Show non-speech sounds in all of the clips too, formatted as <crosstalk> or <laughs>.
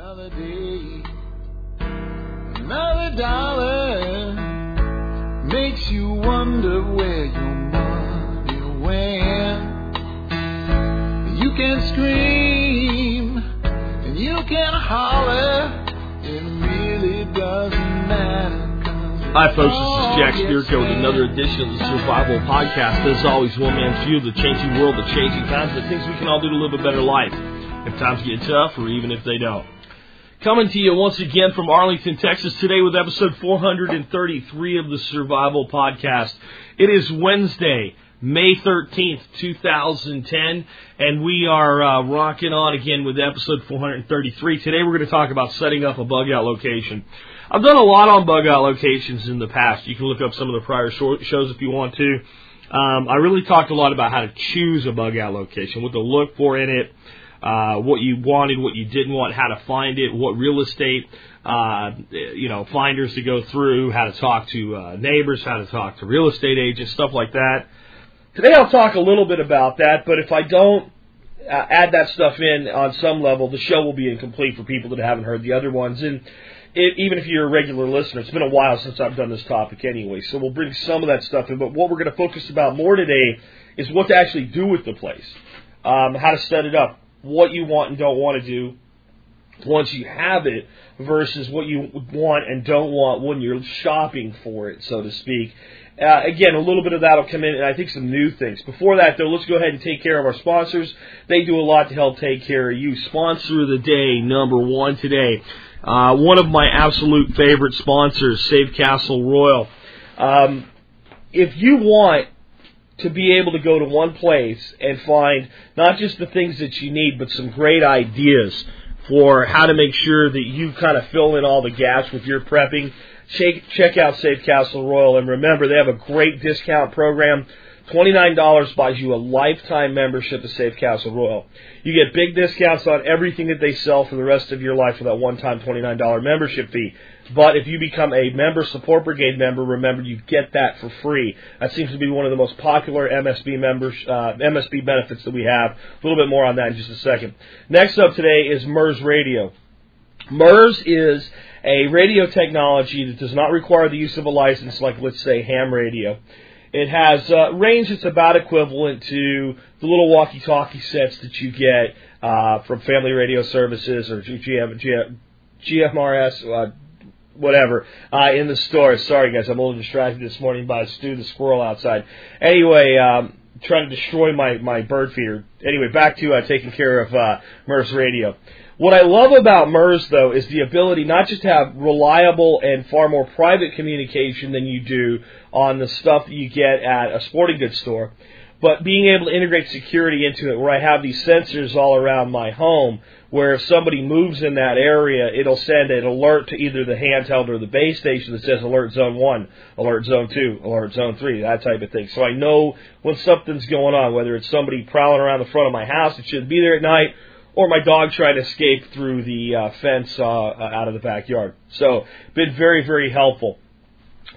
Another day, another dollar makes you wonder where your money went. You can scream and you can holler, it really doesn't matter. 'cause Hi, folks. This is Jack Spirko with another edition of the Survival Podcast. As always, one man's view of the changing world, the changing times, the things we can all do to live a better life if times get tough or even if they don't. Coming to you once again from Arlington, Texas, today with episode 433 of the Survival Podcast. It is Wednesday, May 13th, 2010, and we are uh, rocking on again with episode 433. Today we're going to talk about setting up a bug out location. I've done a lot on bug out locations in the past. You can look up some of the prior shows if you want to. Um, I really talked a lot about how to choose a bug out location, what to look for in it, uh, what you wanted, what you didn't want, how to find it, what real estate, uh, you know, finders to go through, how to talk to uh, neighbors, how to talk to real estate agents, stuff like that. Today I'll talk a little bit about that, but if I don't uh, add that stuff in on some level, the show will be incomplete for people that haven't heard the other ones. And it, even if you're a regular listener, it's been a while since I've done this topic anyway, so we'll bring some of that stuff in. But what we're going to focus about more today is what to actually do with the place, um, how to set it up, what you want and don't want to do once you have it versus what you want and don't want when you're shopping for it, so to speak. Uh, again, a little bit of that will come in, and I think some new things. Before that, though, let's go ahead and take care of our sponsors. They do a lot to help take care of you. Sponsor of the day, number one today. Uh, one of my absolute favorite sponsors, Safe Castle Royal. Um, if you want to be able to go to one place and find not just the things that you need, but some great ideas for how to make sure that you kind of fill in all the gaps with your prepping, check, check out Safe Castle Royal. And remember, they have a great discount program. $29 buys you a lifetime membership to Safe Castle Royal. You get big discounts on everything that they sell for the rest of your life for that one-time $29 membership fee. But if you become a member support brigade member, remember you get that for free. That seems to be one of the most popular MSB members, uh, MSB benefits that we have. A little bit more on that in just a second. Next up today is MURS Radio. MURS is a radio technology that does not require the use of a license like, let's say, ham radio. It has uh, range that's about equivalent to the little walkie-talkie sets that you get uh, from Family Radio Services or GM, GM, GMRS, uh, whatever, uh, in the store. Sorry, guys, I'm a little distracted this morning by Stu the squirrel outside. Anyway, um, trying to destroy my, my bird feeder. Anyway, back to uh, taking care of uh, MURS Radio. What I love about MURS, though, is the ability not just to have reliable and far more private communication than you do on the stuff that you get at a sporting goods store, but being able to integrate security into it where I have these sensors all around my home where if somebody moves in that area, it'll send an alert to either the handheld or the base station that says alert zone 1, alert zone 2, alert zone 3, that type of thing. So I know when something's going on, whether it's somebody prowling around the front of my house that shouldn't be there at night, or my dog trying to escape through the uh, fence uh, out of the backyard. So, been very, very helpful.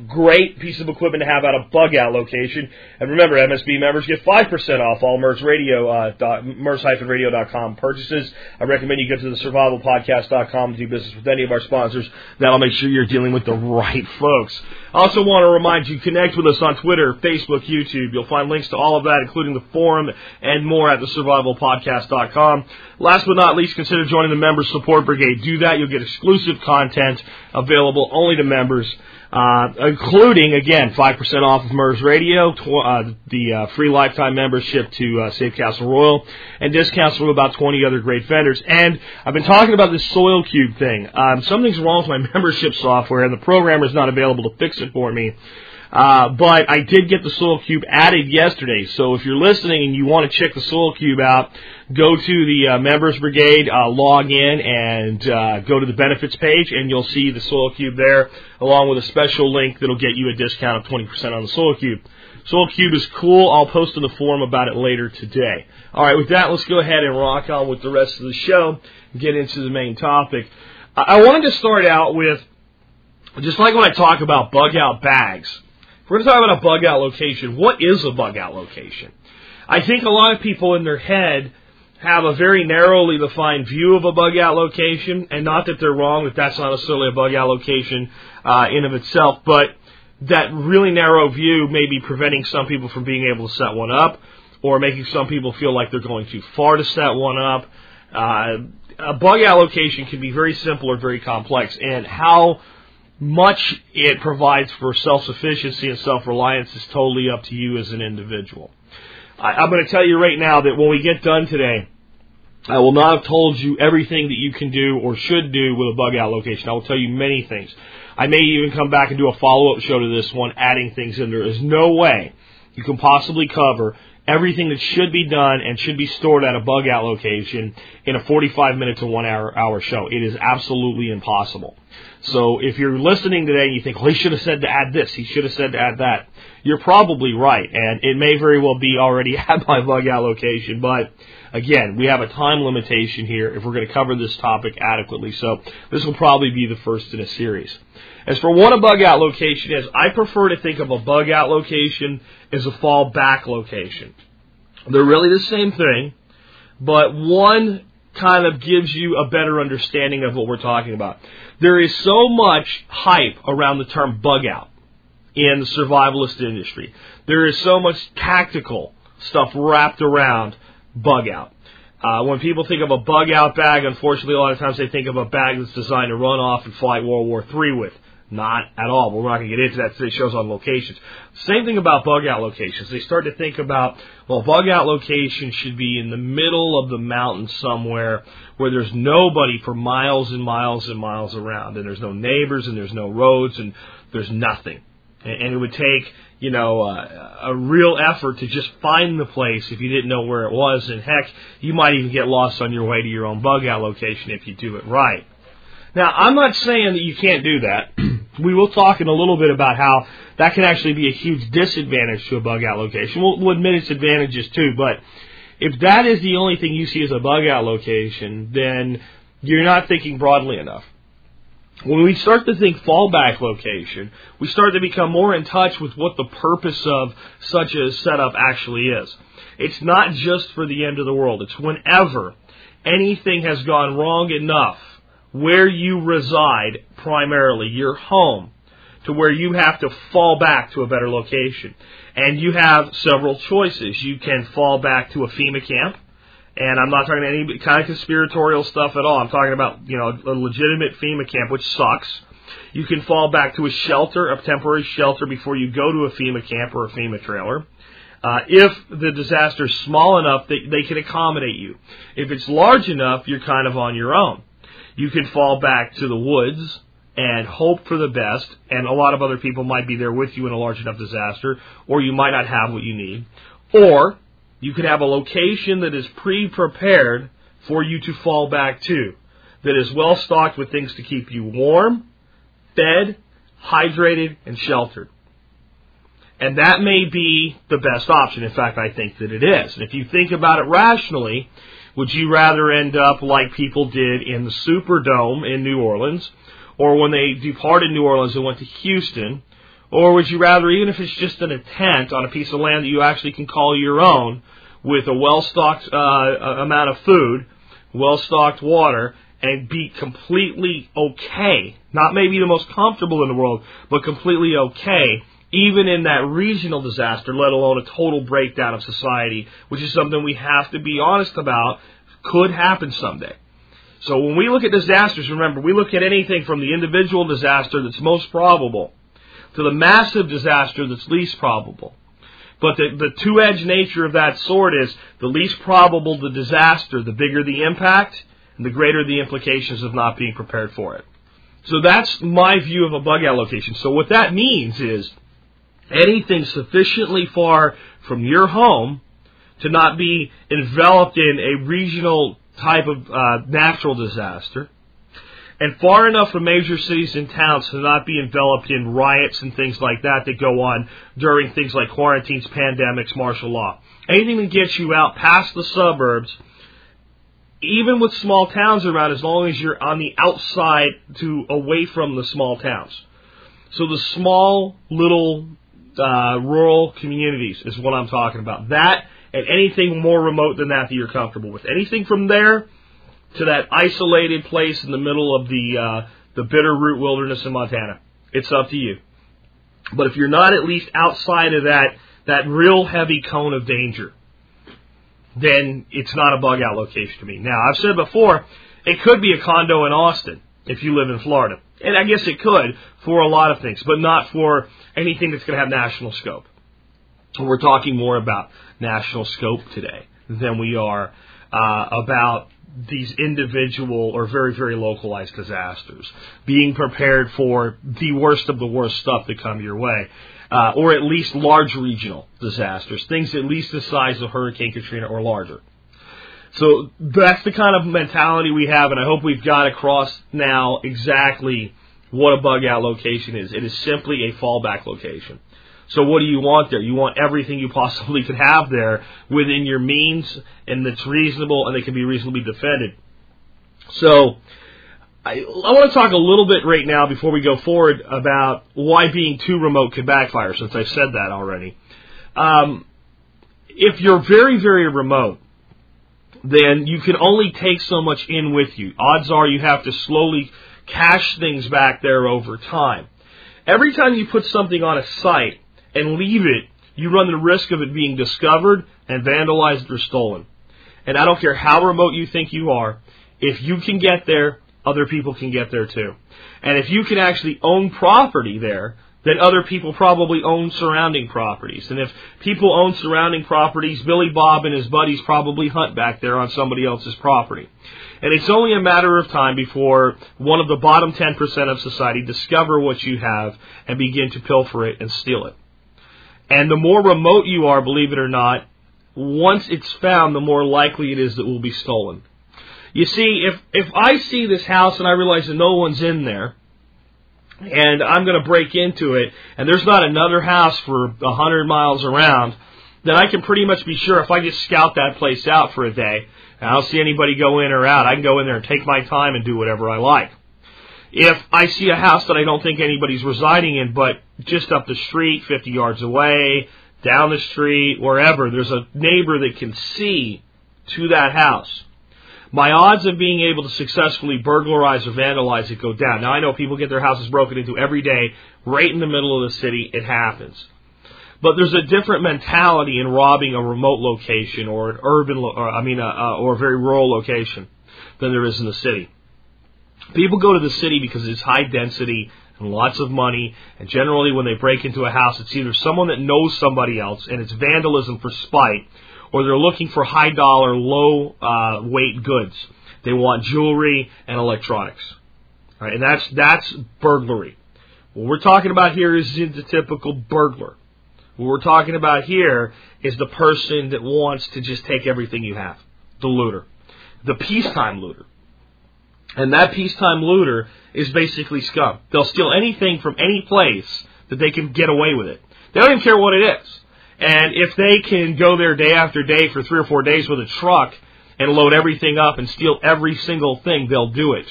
Great piece of equipment to have at a bug out location. And remember, MSB members get 5% off all MURS Radio, uh, dot, MURS-radio.com purchases. I recommend you go to the survivalpodcast.com to do business with any of our sponsors. That'll make sure you're dealing with the right folks. I also want to remind you, connect with us on Twitter, Facebook, YouTube. You'll find links to all of that, including the forum and more at the survivalpodcast.com. Last but not least, consider joining the Members Support Brigade. Do that. You'll get exclusive content available only to members. Uh, including again five percent off of MURS Radio, tw- uh, the uh, free lifetime membership to uh, Safe Castle Royal, and discounts from about twenty other great vendors. And I've been talking about this Soil Cube thing. Um, something's wrong with my <laughs> membership software, and the programmer's not available to fix it for me. Uh, but I did get the Soil Cube added yesterday, so if you're listening and you want to check the Soil Cube out, go to the uh, Members Brigade, uh, log in, and uh, go to the benefits page, and you'll see the Soil Cube there, along with a special link that'll get you a discount of 20% on the Soil Cube. Soil Cube is cool. I'll post in the forum about it later today. All right, with that, let's go ahead and rock on with the rest of the show and get into the main topic. I I wanted to start out with, just like when I talk about bug out bags, we're going to talk about a bug out location. What is a bug out location? I think a lot of people in their head have a very narrowly defined view of a bug out location, and not that they're wrong, that that's not necessarily a bug out location uh, in of itself, but that really narrow view may be preventing some people from being able to set one up, or making some people feel like they're going too far to set one up. Uh, a bug out location can be very simple or very complex, and how much it provides for self sufficiency and self reliance is totally up to you as an individual. I, I'm going to tell you right now that when we get done today, I will not have told you everything that you can do or should do with a bug out location. I will tell you many things. I may even come back and do a follow up show to this one, adding things in. There is no way you can possibly cover everything that should be done and should be stored at a bug out location in a 45 minute to one hour, hour show. It is absolutely impossible. So if you're listening today and you think, well, he should have said to add this, he should have said to add that, you're probably right. And it may very well be already <laughs> at my bug out location. But again, we have a time limitation here if we're going to cover this topic adequately. So this will probably be the first in a series. As for what a bug out location is, I prefer to think of a bug out location as a fall back location. They're really the same thing, but one kind of gives you a better understanding of what we're talking about. There is so much hype around the term bug out in the survivalist industry. There is so much tactical stuff wrapped around bug out. Uh, when people think of a bug out bag, unfortunately, a lot of times they think of a bag that's designed to run off and fight World War III with. Not at all. We're not going to get into that. Today shows on locations. Same thing about bug out locations. They start to think about, well, bug out location should be in the middle of the mountain somewhere where there's nobody for miles and miles and miles around, and there's no neighbors, and there's no roads, and there's nothing. And it would take, you know, uh, a real effort to just find the place if you didn't know where it was. And heck, you might even get lost on your way to your own bug out location if you do it right. Now, I'm not saying that you can't do that. <clears throat> we will talk in a little bit about how that can actually be a huge disadvantage to a bug out location. We'll, we'll admit its advantages too, but if that is the only thing you see as a bug out location, then you're not thinking broadly enough. When we start to think fallback location, we start to become more in touch with what the purpose of such a setup actually is. It's not just for the end of the world. It's whenever anything has gone wrong enough where you reside primarily, your home, to where you have to fall back to a better location. And you have several choices. You can fall back to a FEMA camp, and I'm not talking any kind of conspiratorial stuff at all. I'm talking about, you know, a legitimate FEMA camp, which sucks. You can fall back to a shelter, a temporary shelter, before you go to a FEMA camp or a FEMA trailer. Uh, if the disaster is small enough, they, they can accommodate you. If it's large enough, you're kind of on your own you can fall back to the woods and hope for the best, and a lot of other people might be there with you in a large enough disaster, or you might not have what you need. Or you could have a location that is pre prepared for you to fall back to, that is well stocked with things to keep you warm, fed, hydrated, and sheltered. And that may be the best option. In fact, I think that it is. And if you think about it rationally, would you rather end up like people did in the Superdome in New Orleans, or when they departed New Orleans and went to Houston? Or would you rather, even if it's just in a tent on a piece of land that you actually can call your own, with a well stocked uh, amount of food, well stocked water, and be completely okay? Not maybe the most comfortable in the world, but completely okay even in that regional disaster, let alone a total breakdown of society, which is something we have to be honest about, could happen someday. So when we look at disasters, remember, we look at anything from the individual disaster that's most probable to the massive disaster that's least probable. But the, the two edged nature of that sword is the least probable the disaster, the bigger the impact, and the greater the implications of not being prepared for it. So that's my view of a bug out location. So what that means is anything sufficiently far from your home to not be enveloped in a regional type of uh, natural disaster, and far enough from major cities and towns to not be enveloped in riots and things like that that go on during things like quarantines, pandemics, martial law. Anything that gets you out past the suburbs, even with small towns around, as long as you're on the outside to away from the small towns. So the small little uh, rural communities is what I'm talking about. That and anything more remote than that that you're comfortable with. Anything from there to that isolated place in the middle of the uh, the Bitterroot Wilderness in Montana. It's up to you. But if you're not at least outside of that that real heavy cone of danger, then it's not a bug out location to me. Now, I've said before, it could be a condo in Austin if you live in Florida. And I guess it could for a lot of things, but not for anything that's going to have national scope. We're talking more about national scope today than we are uh, about these individual or very, very localized disasters. Being prepared for the worst of the worst stuff to come your way. Uh, or at least large regional disasters, things at least the size of Hurricane Katrina or larger. So that's the kind of mentality we have, and I hope we've got across now exactly what a bug out location is. It is simply a fallback location. So what do you want there? You want everything you <laughs> possibly could have there within your means and that's reasonable and they can be reasonably defended. So I, I want to talk a little bit right now before we go forward about why being too remote could backfire since I've said that already. Um, if you're very, very remote, then you can only take so much in with you. Odds are you have to slowly cache things back there over time. Every time you put something on a site, and leave it, you run the risk of it being discovered and vandalized or stolen. And I don't care how remote you think you are, if you can get there, other people can get there too. And if you can actually own property there, then other people probably own surrounding properties. And if people own surrounding properties, Billy Bob and his buddies probably hunt back there on somebody else's property. And it's only a matter of time before one of the bottom 10% of society discover what you have and begin to pilfer it and steal it. And the more remote you are, believe it or not, once it's found, the more likely it is that it will be stolen. You see, if, if I see this house and I realize that no one's in there, and I'm going to break into it, and there's not another house for a hundred miles around, then I can pretty much be sure if I just scout that place out for a day, and I don't see anybody go in or out, I can go in there and take my time and do whatever I like. If I see a house that I don't think anybody's residing in, but just up the street, 50 yards away, down the street, wherever, there's a neighbor that can see to that house. My odds of being able to successfully burglarize or vandalize it go down. Now I know people get their houses broken into every day, right in the middle of the city. It happens. But there's a different mentality in robbing a remote location or an urban, or, I mean, a, a, or a very rural location than there is in the city. People go to the city because it's high density and lots of money, and generally when they break into a house, it's either someone that knows somebody else and it's vandalism for spite, or they're looking for high dollar, low uh, weight goods. They want jewelry and electronics, right? And that's that's burglary. What we're talking about here is the typical burglar. What we're talking about here is the person that wants to just take everything you have, the looter, the peacetime looter. And that peacetime looter is basically scum. They'll steal anything from any place that they can get away with it. They don't even care what it is. And if they can go there day after day for three or four days with a truck and load everything up and steal every single thing, they'll do it.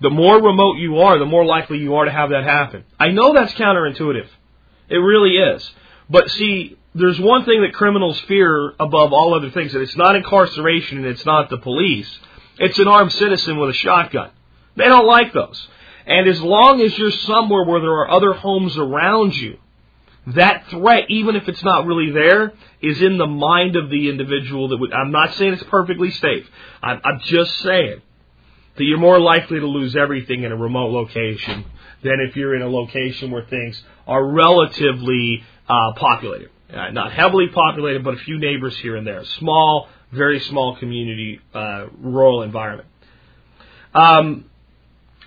The more remote you are, the more likely you are to have that happen. I know that's counterintuitive. It really is. But see, there's one thing that criminals fear above all other things, and it's not incarceration and it's not the police it's an armed citizen with a shotgun. They don't like those. And as long as you're somewhere where there are other homes around you, that threat, even if it's not really there, is in the mind of the individual that would, I'm not saying it's perfectly safe. I'm, I'm just saying that you're more likely to lose everything in a remote location than if you're in a location where things are relatively uh, populated. Uh, not heavily populated, but a few neighbors here and there. Small, very small community, uh, rural environment. Um,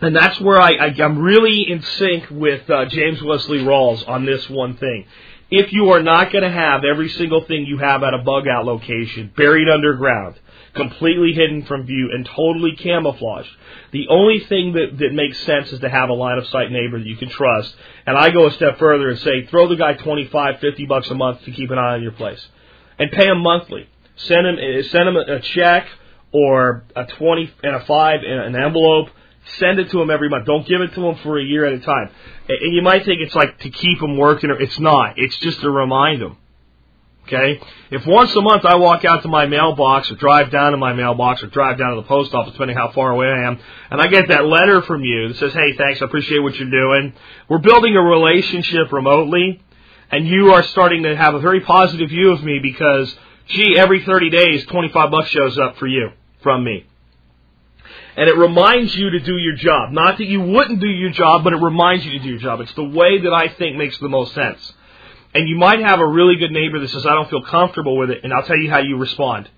and that's where I, I, am really in sync with uh, James Wesley Rawles on this one thing. If you are not going to have every single thing you have at a bug out location buried underground, completely hidden from view, and totally camouflaged, the only thing that, that makes sense is to have a line of sight neighbor that you can trust. And I go a step further and say, throw the guy 25, 50 bucks a month to keep an eye on your place. And pay him monthly. Send him eh, send him a check or a twenty and a five in an envelope. Send it to him every month. Don't give it to him for a year at a time. And you might think it's like to keep him working. or It's not. It's just to remind him Okay? If once a month I walk out to my mailbox or drive down to my mailbox or drive down to the post office, depending how far away I am, and I get that letter from you that says, hey, thanks, I appreciate what you're doing. We're building a relationship remotely, and you are starting to have a very positive view of me because, gee, every 30 days, 25 bucks shows up for you from me. And it reminds you to do your job. Not that you wouldn't do your job, but it reminds you to do your job. It's the way that I think makes the most sense. And you might have a really good neighbor that says, I don't feel comfortable with it, and I'll tell you how you respond.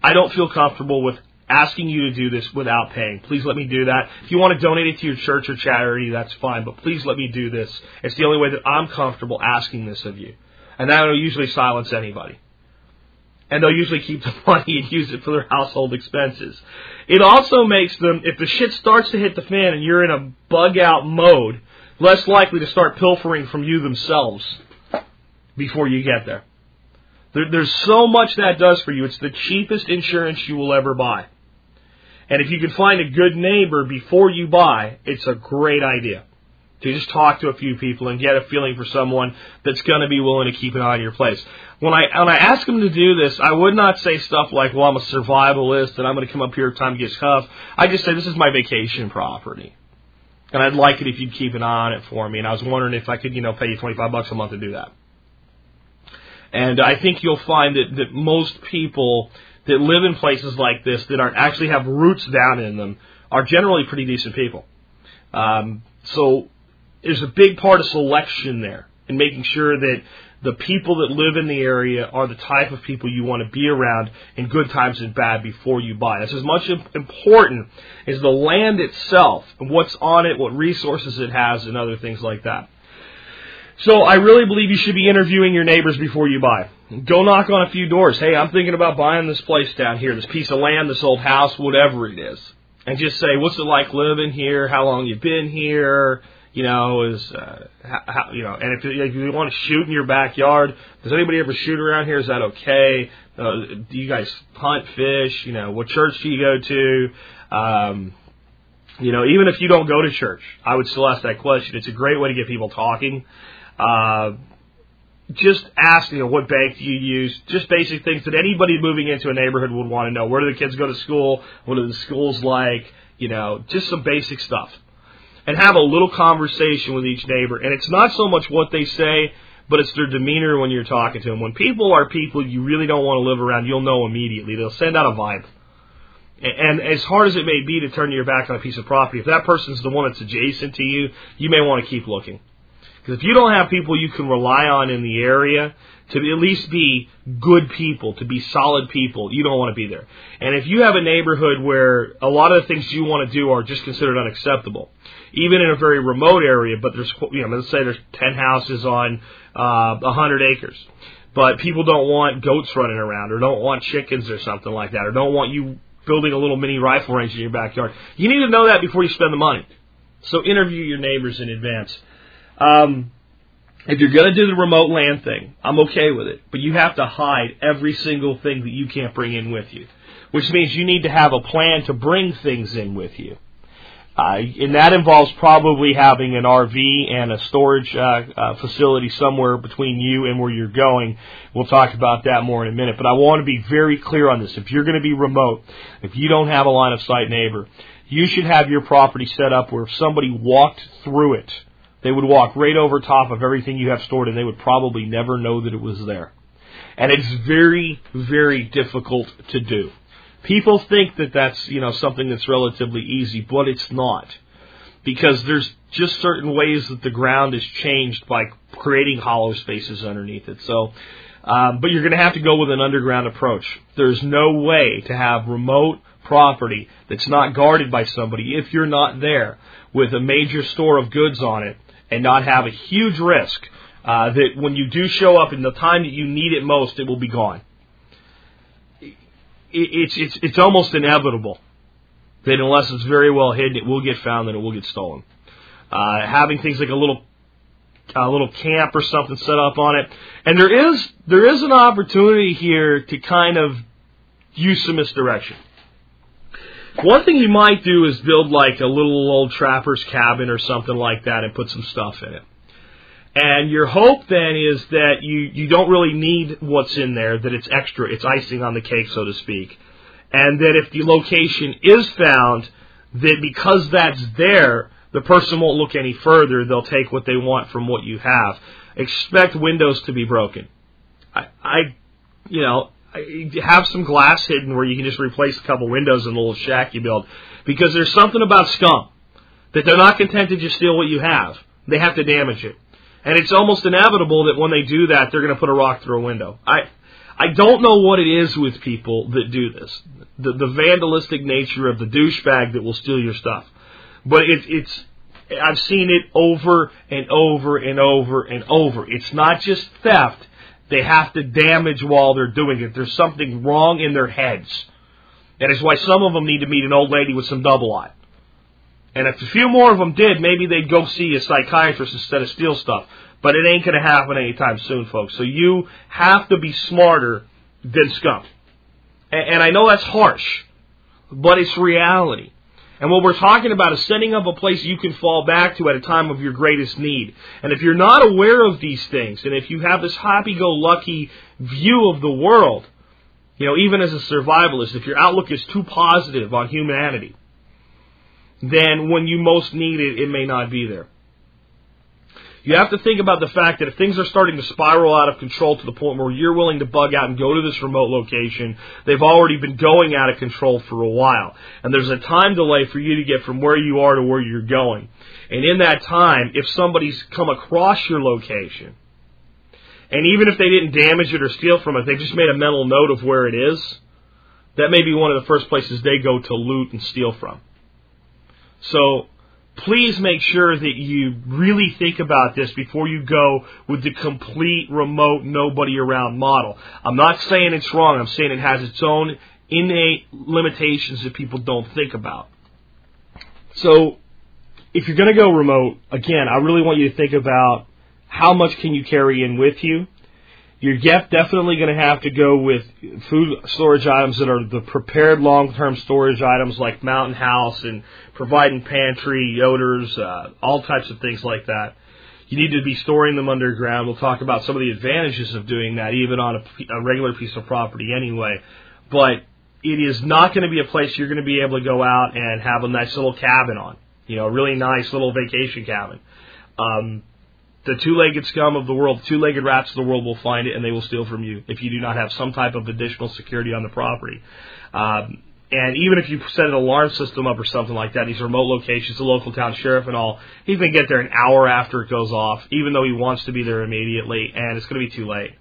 I don't feel comfortable with asking you to do this without paying. Please let me do that. If you want to donate it to your church or charity, that's fine, but please let me do this. It's the only way that I'm comfortable asking this of you. And that will usually silence anybody. And they'll usually keep the <laughs> money and use it for their household expenses. It also makes them, if the shit starts to hit the fan and you're in a bug out mode, less likely to start pilfering from you themselves before you get there. there. There's so much that does for you. It's the cheapest insurance you will ever buy. And if you can find a good neighbor before you buy, it's a great idea to just talk to a few people and get a feeling for someone that's going to be willing to keep an eye on your place. When I when I ask them to do this, I would not say stuff like, "Well, I'm a survivalist and I'm going to come up here if time gets tough." I just say, "This is my vacation property, and I'd like it if you'd keep an eye on it for me." And I was wondering if I could, you know, pay you 25 bucks a month to do that. And I think you'll find that, that most people that live in places like this that are actually have roots down in them are generally pretty decent people. Um, so there's a big part of selection there and making sure that the people that live in the area are the type of people you want to be around in good times and bad before you buy. That's as much important as the land itself and what's on it, what resources it has, and other things like that. So I really believe you should be interviewing your neighbors before you buy. Go knock on a few doors. Hey, I'm thinking about buying this place down here, this piece of land, this old house, whatever it is. And just say, what's it like living here? How long you been here? You know, is uh, how, you know, and if, if you want to shoot in your backyard, does anybody ever shoot around here? Is that okay? Uh, do you guys hunt, fish? You know, what church do you go to? Um, you know, even if you don't go to church, I would still ask that question. It's a great way to get people talking. Uh, just ask, you know, what bank do you use? Just basic things that anybody moving into a neighborhood would want to know. Where do the kids go to school? What are the schools like? You know, just some basic stuff. And have a little conversation with each neighbor. And it's not so much what they say, but it's their demeanor when you're talking to them. When people are people you really don't want to live around, you'll know immediately. They'll send out a vibe. And as hard as it may be to turn your back on a piece of property, if that person's the one that's adjacent to you, you may want to keep looking. Because if you don't have people you can rely on in the area to at least be good people, to be solid people, you don't want to be there. And if you have a neighborhood where a lot of the things you want to do are just considered unacceptable, even in a very remote area, but there's, you know, let's say there's 10 houses on uh, 100 acres, but people don't want goats running around or don't want chickens or something like that or don't want you building a little mini rifle range in your backyard. You need to know that before you spend the money. So interview your neighbors in advance. Um, if you're going to do the remote land thing, I'm okay with it. But you have to hide every single thing that you can't bring in with you, which means you need to have a plan to bring things in with you. Uh, and that involves probably having an RV and a storage uh, uh, facility somewhere between you and where you're going. We'll talk about that more in a minute. But I want to be very clear on this. If you're going to be remote, if you don't have a line of sight neighbor, you should have your property set up where if somebody walked through it, they would walk right over top of everything you have stored and they would probably never know that it was there. And it's very, very difficult to do. People think that that's, you know, something that's relatively easy, but it's not. Because there's just certain ways that the ground is changed by creating hollow spaces underneath it. So, um, but you're going to have to go with an underground approach. There's no way to have remote property that's not guarded by somebody if you're not there with a major store of goods on it and not have a huge risk uh, that when you do show up in the time that you need it most, it will be gone it's it's it's almost inevitable that unless it's very well hidden, it will get found and it will get stolen. Uh, having things like a little a little camp or something set up on it, and there is there is an opportunity here to kind of use some misdirection. One thing you might do is build like a little old trapper's cabin or something like that and put some stuff in it. And your hope then is that you, you don't really need what's in there, that it's extra, it's icing on the cake, so to speak. And that if the location is found, that because that's there, the person won't look any further. They'll take what they want from what you have. Expect windows to be broken. I, I you know, have some glass hidden where you can just replace a couple windows in the little shack you build. Because there's something about scum that they're not content to just steal what you have. They have to damage it. And it's almost inevitable that when they do that, they're going to put a rock through a window. I, I don't know what it is with people that do this. The, the vandalistic nature of the douchebag that will steal your stuff. But it, it's, I've seen it over and over and over and over. It's not just theft. They have to damage while they're doing it. There's something wrong in their heads. And it's why some of them need to meet an old lady with some double eye. And if a few more of them did, maybe they'd go see a psychiatrist instead of steal stuff. But it ain't going to happen anytime soon, folks. So you have to be smarter than scum. And, and I know that's harsh, but it's reality. And what we're talking about is setting up a place you can fall back to at a time of your greatest need. And if you're not aware of these things, and if you have this happy-go-lucky view of the world, you know, even as a survivalist, if your outlook is too positive on humanity, then when you most need it, it may not be there. You have to think about the fact that if things are starting to spiral out of control to the point where you're willing to bug out and go to this remote location, they've already been going out of control for a while. And there's a time delay for you to get from where you are to where you're going. And in that time, if somebody's come across your location, and even if they didn't damage it or steal from it, they just made a mental note of where it is, that may be one of the first places they go to loot and steal from. So please make sure that you really think about this before you go with the complete remote nobody around model. I'm not saying it's wrong. I'm saying it has its own innate limitations that people don't think about. So if you're going to go remote, again, I really want you to think about how much can you carry in with you you're definitely going to have to go with food storage items that are the prepared long-term storage items like Mountain House and Provident Pantry, Yoder's, uh, all types of things like that. You need to be storing them underground. We'll talk about some of the advantages of doing that, even on a, a regular piece of property anyway. But it is not going to be a place you're going to be able to go out and have a nice little cabin on. You know, a really nice little vacation cabin. Um, the two-legged scum of the world, two-legged rats of the world will find it and they will steal from you if you do not have some type of additional security on the property. Um, and even if you set an alarm system up or something like that, these remote locations, the local town sheriff and all, he's going to get there an hour after it goes off, even though he wants to be there immediately, and it's going to be too late.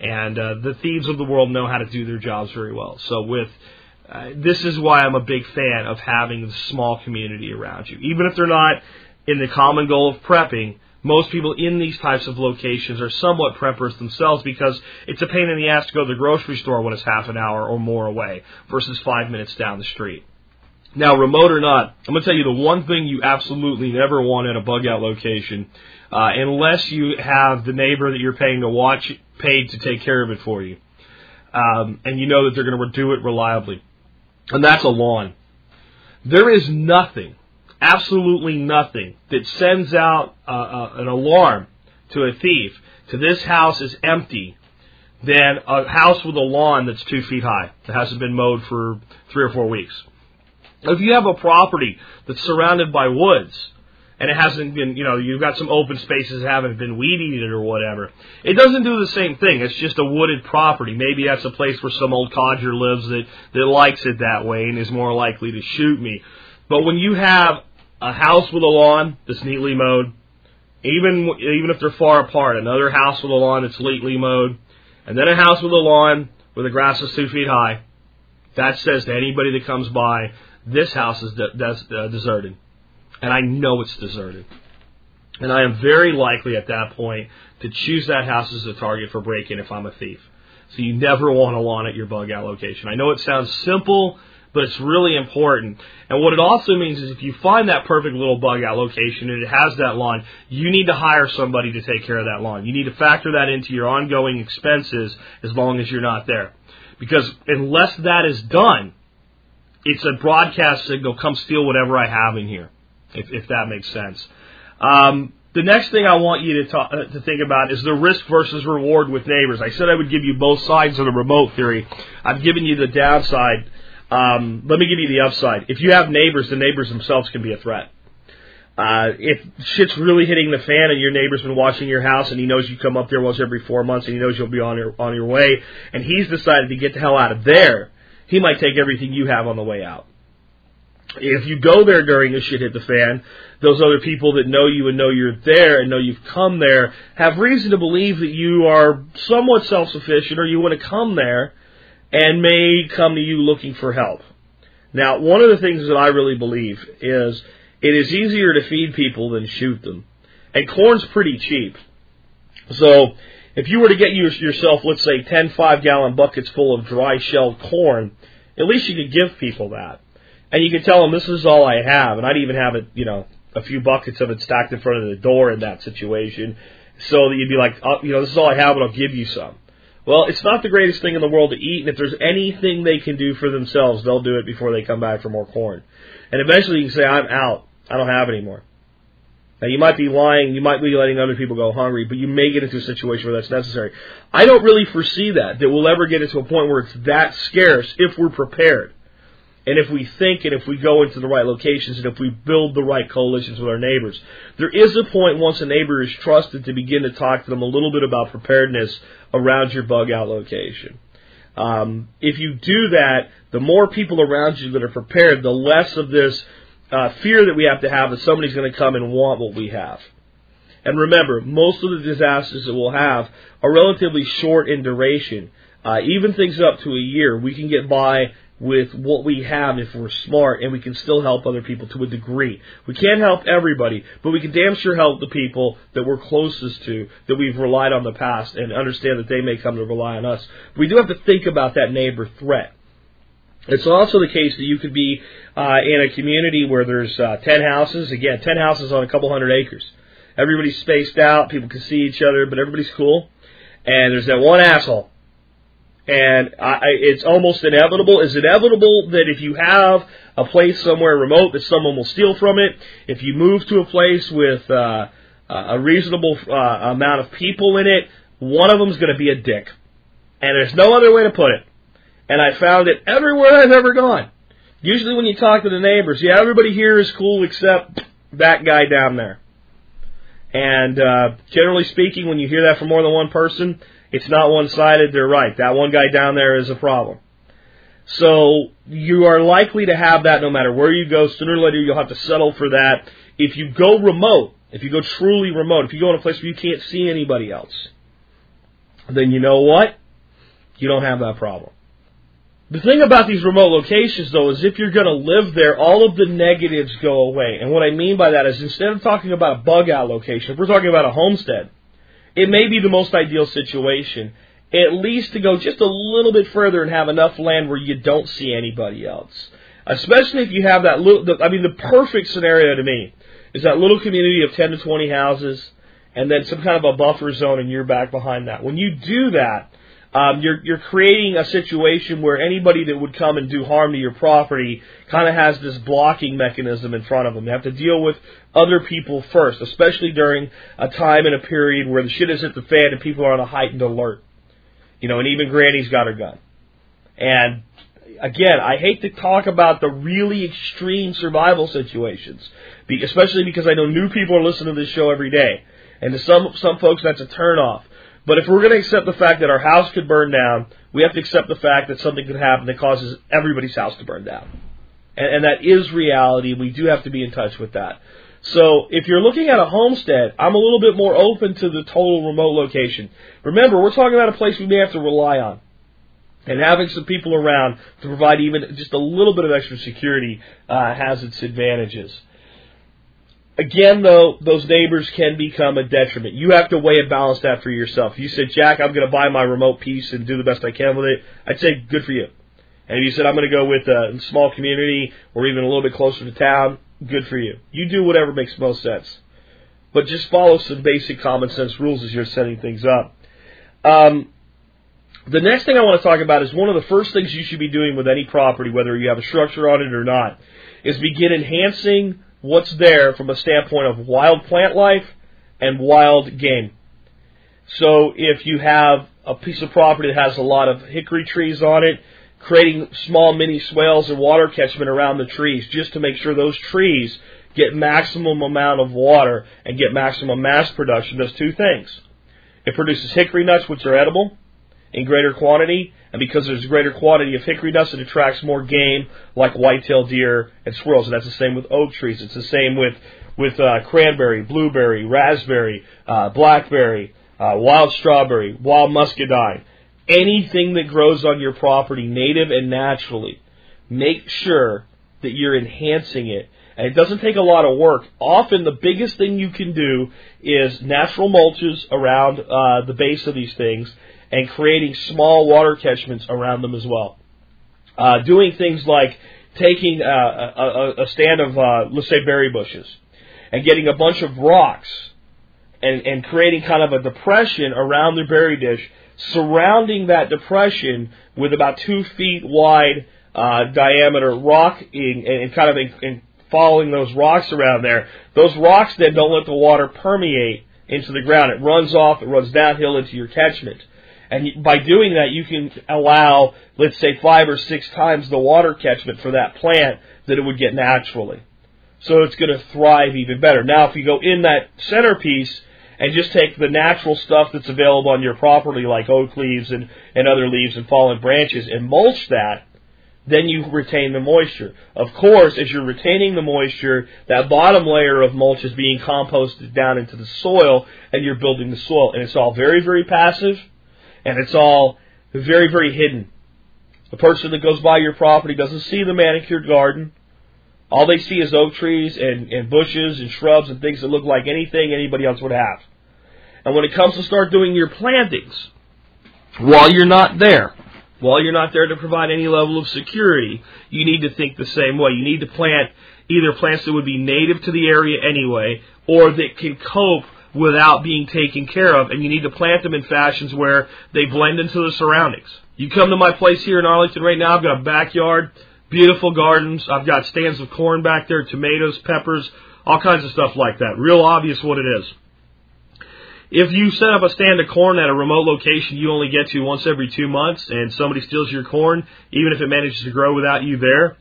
And uh, the thieves of the world know how to do their jobs very well. So with uh, this is why I'm a big fan of having a small community around you, even if they're not in the common goal of prepping most people in these types of locations are somewhat preppers themselves because it's a pain in the ass to go to the grocery store when it's half an hour or more away versus five minutes down the street. Now, remote or not, I'm going to tell you the one thing you absolutely never want in a bug out location, uh, unless you have the neighbor that you're paying to watch, paid to take care of it for you, um, and you know that they're going to do it reliably, and that's a lawn. There is nothing absolutely nothing that sends out uh, uh, an alarm to a thief to this house is empty than a house with a lawn that's two feet high that hasn't been mowed for three or four weeks. If you have a property that's surrounded by woods and it hasn't been, you know, you've got some open spaces that haven't been weed eaten or whatever, it doesn't do the same thing. It's just a wooded property. Maybe that's a place where some old codger lives that, that likes it that way and is more likely to shoot me. But when you have a house with a lawn that's neatly mowed, even even if they're far apart, another house with a lawn that's neatly mowed, and then a house with a lawn where the grass is two feet high, that says to anybody that comes by, this house is de- de- uh, deserted, and I know it's deserted, and I am very likely at that point to choose that house as a target for break-in if I'm a thief. So you never want a lawn at your bug out location. I know it sounds simple but it's really important. And what it also means is if you find that perfect little bug out location and it has that lawn, you need to hire somebody to take care of that lawn. You need to factor that into your ongoing expenses as long as you're not there. Because unless that is done, it's a broadcast signal, come steal whatever I have in here, if, if that makes sense. Um, the next thing I want you to talk, uh, to think about is the risk versus reward with neighbors. I said I would give you both sides of the remote theory. I've given you the downside. Um, let me give you the upside. If you have neighbors, the neighbors themselves can be a threat. Uh, if shit's really hitting the fan and your neighbor's been watching your house and he knows you come up there once every four months and he knows you'll be on your on your way and he's decided to get the hell out of there, he might take everything you have on the way out. If you go there during the shit hit the fan, those other people that know you and know you're there and know you've come there have reason to believe that you are somewhat self sufficient or you want to come there and may come to you looking for help. Now, one of the things that I really believe is it is easier to feed people than shoot them. And corn's pretty cheap. So, if you were to get yourself, let's say, 10 five gallon buckets full of dry shelled corn, at least you could give people that. And you could tell them, this is all I have. And I'd even have it, you know, a few buckets of it stacked in front of the door in that situation. So that you'd be like, oh, you know, this is all I have, but I'll give you some. Well, it's not the greatest thing in the world to eat, and if there's anything they can do for themselves, they'll do it before they come back for more corn. And eventually you can say, I'm out. I don't have any more. Now you might be lying, you might be letting other people go hungry, but you may get into a situation where that's necessary. I don't really foresee that, that we'll ever get into a point where it's that scarce if we're prepared. And if we think and if we go into the right locations and if we build the right coalitions with our neighbors. There is a point once a neighbor is trusted to begin to talk to them a little bit about preparedness around your bug out location. Um, if you do that, the more people around you that are prepared, the less of this uh, fear that we have to have that somebody's going to come and want what we have. And remember, most of the disasters that we'll have are relatively short in duration. Uh, even things up to a year, we can get by with what we have if we're smart and we can still help other people to a degree. We can't help everybody, but we can damn sure help the people that we're closest to, that we've relied on in the past and understand that they may come to rely on us. We do have to think about that neighbor threat. It's also the case that you could be uh, in a community where there's uh, 10 houses, again, 10 houses on a couple hundred acres. Everybody's spaced out, people can see each other, but everybody's cool. And there's that one asshole. And I, it's almost inevitable. It's inevitable that if you have a place somewhere remote, that someone will steal from it. If you move to a place with uh, a reasonable uh, amount of people in it, one of them's going to be a dick. And there's no other way to put it. And I found it everywhere I've ever gone. Usually when you talk to the neighbors, yeah, everybody here is cool except that guy down there. And uh, generally speaking, when you hear that from more than one person, it's not one sided. They're right. That one guy down there is a problem. So you are likely to have that no matter where you go. Sooner or later, you'll have to settle for that. If you go remote, if you go truly remote, if you go in a place where you can't see anybody else, then you know what? You don't have that problem. The thing about these remote locations, though, is if you're going to live there, all of the negatives go away. And what I mean by that is instead of talking about a bug out location, if we're talking about a homestead, it may be the most ideal situation. At least to go just a little bit further and have enough land where you don't see anybody else. Especially if you have that little, I mean, the perfect scenario to me is that little community of 10 to 20 houses and then some kind of a buffer zone and you're back behind that. When you do that, um, you're you're creating a situation where anybody that would come and do harm to your property kind of has this blocking mechanism in front of them. They have to deal with other people first, especially during a time and a period where the shit is at the fan and people are on a heightened alert. You know, and even Granny's got her gun. And again, I hate to talk about the really extreme survival situations, especially because I know new people are listening to this show every day, and to some some folks that's a turnoff. But if we're going to accept the fact that our house could burn down, we have to accept the fact that something could happen that causes everybody's house to burn down. And, and that is reality. We do have to be in touch with that. So if you're looking at a homestead, I'm a little bit more open to the total remote location. Remember, we're talking about a place we may have to rely on. And having some people around to provide even just a little bit of extra security uh, has its advantages. Again, though, those neighbors can become a detriment. You have to weigh and balance that for yourself. You said, Jack, I'm going to buy my remote piece and do the best I can with it, I'd say, good for you. And if you said, I'm going to go with a small community or even a little bit closer to town, good for you. You do whatever makes most sense. But just follow some basic common sense rules as you're setting things up. Um, the next thing I want to talk about is one of the first things you should be doing with any property, whether you have a structure on it or not, is begin enhancing what's there from a standpoint of wild plant life and wild game. So if you have a piece of property that has a lot of hickory trees on it, creating small mini swales and water catchment around the trees just to make sure those trees get maximum amount of water and get maximum mass production does two things. It produces hickory nuts, which are edible in greater quantity, and because there's a greater quantity of hickory nuts, it attracts more game like white-tailed deer and squirrels. And that's the same with oak trees. It's the same with with uh, cranberry, blueberry, raspberry, uh, blackberry, uh, wild strawberry, wild muscadine. Anything that grows on your property, native and naturally, make sure that you're enhancing it and it doesn't take a lot of work. Often the biggest thing you can do is natural mulches around uh, the base of these things and creating small water catchments around them as well. Uh, doing things like taking uh, a, a, stand of, uh, let's say, berry bushes and getting a bunch of rocks and, and creating kind of a depression around the berry dish, surrounding that depression with about two feet wide uh, diameter rock in, and kind of in, in following those rocks around there. Those rocks then don't let the water permeate into the ground. It runs off, it runs downhill into your catchment. And by doing that, you can allow, let's say, five or six times the water catchment for that plant that it would get naturally. So it's going to thrive even better. Now, if you go in that centerpiece and just take the natural stuff that's available on your property, like oak leaves and, and other leaves and fallen branches, and mulch that, then you retain the moisture. Of course, as you're retaining the moisture, that bottom layer of mulch is being composted down into the soil and you're building the soil. And it's all very, very passive and it's all very, very hidden. The person that goes by your property doesn't see the manicured garden. All they see is oak trees and, and bushes and shrubs and things that look like anything anybody else would have. And when it comes to start doing your plantings, while you're not there, while you're not there to provide any level of security, you need to think the same way. You need to plant either plants that would be native to the area anyway, or that can cope without being taken care of, and you need to plant them in fashions where they blend into the surroundings. You come to my place here in Arlington right now, I've got a backyard, beautiful gardens, I've got stands of corn back there, tomatoes, peppers, all kinds of stuff like that. Real obvious what it is. If you set up a stand of corn at a remote location you only get to once every two months and somebody steals your corn, even if it manages to grow without you there,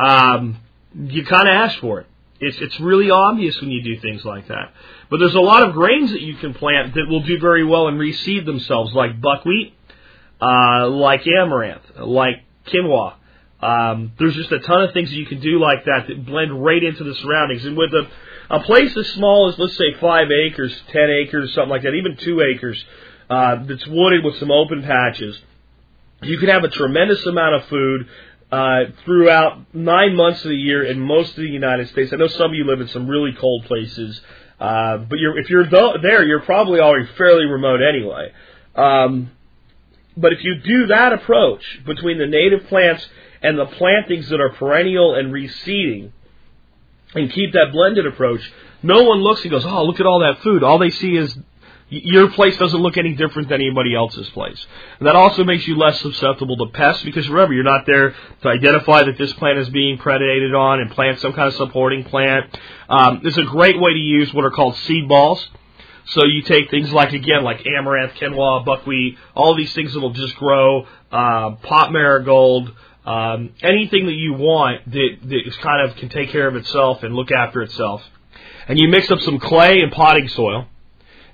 um, you kind of ask for it. It's, it's really obvious when you do things like that. But there's a lot of grains that you can plant that will do very well and reseed themselves, like buckwheat, uh, like amaranth, like quinoa. Um, there's just a ton of things that you can do like that that blend right into the surroundings. And with a, a place as small as, let's say, five acres, ten acres, something like that, even two acres, uh, that's wooded with some open patches, you can have a tremendous amount of food uh, throughout nine months of the year in most of the United States. I know some of you live in some really cold places, uh, but you're, if you're th- there, you're probably already fairly remote anyway. Um, but if you do that approach between the native plants and the plantings that are perennial and reseeding, and keep that blended approach, no one looks and goes, "Oh, look at all that food." All they see is your place doesn't look any different than anybody else's place. And that also makes you less susceptible to pests because remember, you're not there to identify that this plant is being predated on and plant some kind of supporting plant. Um, it's a great way to use what are called seed balls. So you take things like again, like amaranth, quinoa, buckwheat, all these things that'll just grow, uh, pot marigold, um, anything that you want that, that is kind of can take care of itself and look after itself. And you mix up some clay and potting soil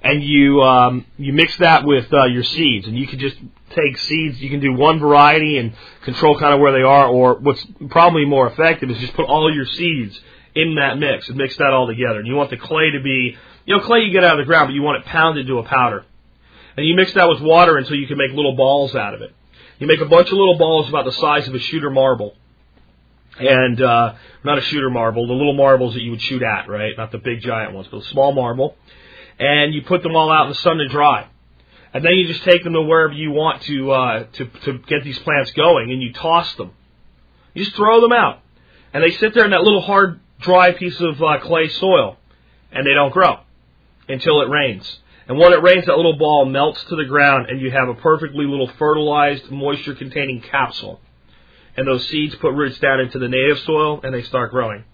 and you um, you mix that with uh, your seeds, and you can just take seeds. You can do one variety and control kind of where they are, or what's probably more effective is just put all your seeds in that mix and mix that all together. And you want the clay to be, you know, clay you get out of the ground, but you want it pounded to a powder. And you mix that with water until you can make little balls out of it. You make a bunch of little balls about the size of a shooter marble. And uh, not a shooter marble, the little marbles that you would shoot at, right? Not the big giant ones, but a small marble and you put them all out in the sun to dry. And then you just take them to wherever you want to uh, to to get these plants going, and you toss them. You just throw them out, and they sit there in that little hard, dry piece of uh, clay soil, and they don't grow until it rains. And when it rains, that little ball melts to the ground, and you have a perfectly little fertilized, moisture-containing capsule. And those seeds put roots down into the native soil, and they start growing.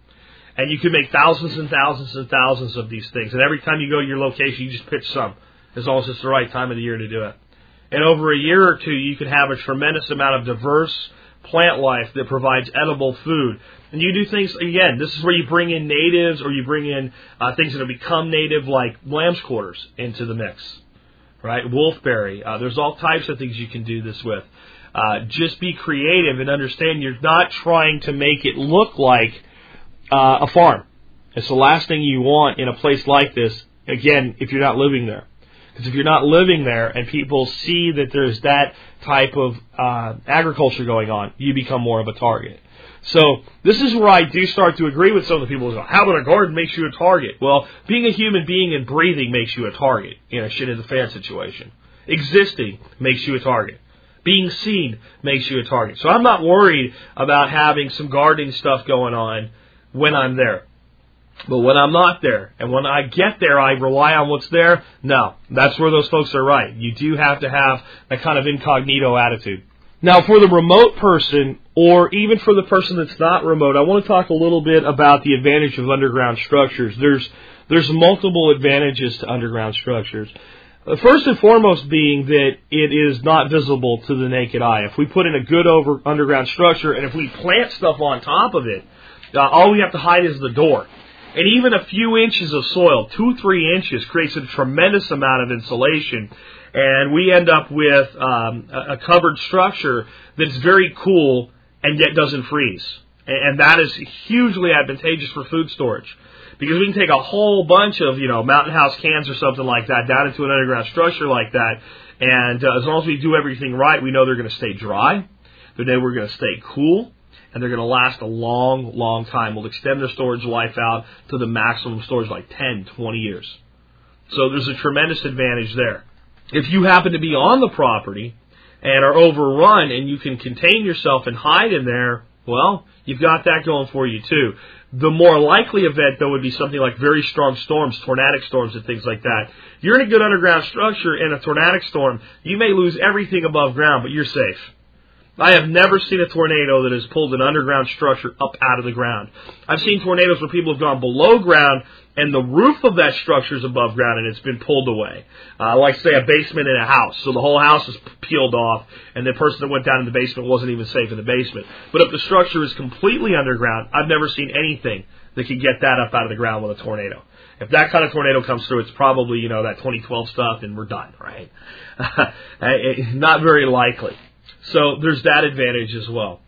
And you can make thousands and thousands and thousands of these things. And every time you go to your location, you just pitch some. As long as it's the right time of the year to do it. And over a year or two, you can have a tremendous amount of diverse plant life that provides edible food. And you do things, again, this is where you bring in natives or you bring in uh, things that have become native, like lamb's quarters, into the mix. Right? Wolfberry. Uh, there's all types of things you can do this with. Uh, just be creative and understand you're not trying to make it look like uh, a farm. It's the last thing you want in a place like this, again, if you're not living there. Because if you're not living there and people see that there's that type of uh, agriculture going on, you become more of a target. So this is where I do start to agree with some of the people who go, "How about a garden makes you a target?" Well, being a human being and breathing makes you a target in a shit in the fan situation. Existing makes you a target. Being seen makes you a target. So I'm not worried about having some gardening stuff going on when I'm there. But when I'm not there, and when I get there, I rely on what's there. No, that's where those folks are right. You do have to have that kind of incognito attitude. Now, for the remote person, or even for the person that's not remote, I want to talk a little bit about the advantage of underground structures. There's there's multiple advantages to underground structures. Uh, first and foremost, being that it is not visible to the naked eye. If we put in a good over underground structure, and if we plant stuff on top of it, uh, all we have to hide is the door. And even a few inches of soil, two, three inches, creates a tremendous amount of insulation. And we end up with um, a covered structure that's very cool and yet doesn't freeze. And that is hugely advantageous for food storage. Because we can take a whole bunch of, you know, Mountain House cans or something like that down into an underground structure like that. And uh, as long as we do everything right, we know they're going to stay dry. They know we're going to stay cool and they're going to last a long, long time. We'll extend their storage life out to the maximum storage, like 10, 20 years. So there's a tremendous advantage there. If you happen to be on the property and are overrun and you can contain yourself and hide in there, well, you've got that going for you too. The more likely event, though, would be something like very strong storms, tornadic storms, and things like that. You're in a good underground structure in a tornadic storm. You may lose everything above ground, but you're safe. I have never seen a tornado that has pulled an underground structure up out of the ground. I've seen tornadoes where people have gone below ground and the roof of that structure is above ground and it's been pulled away. Uh, like say a basement in a house. So the whole house is peeled off and the person that went down in the basement wasn't even safe in the basement. But if the structure is completely underground, I've never seen anything that could get that up out of the ground with a tornado. If that kind of tornado comes through, it's probably, you know, that 2012 stuff and we're done, right? <laughs> Not very likely. So there's that advantage as well.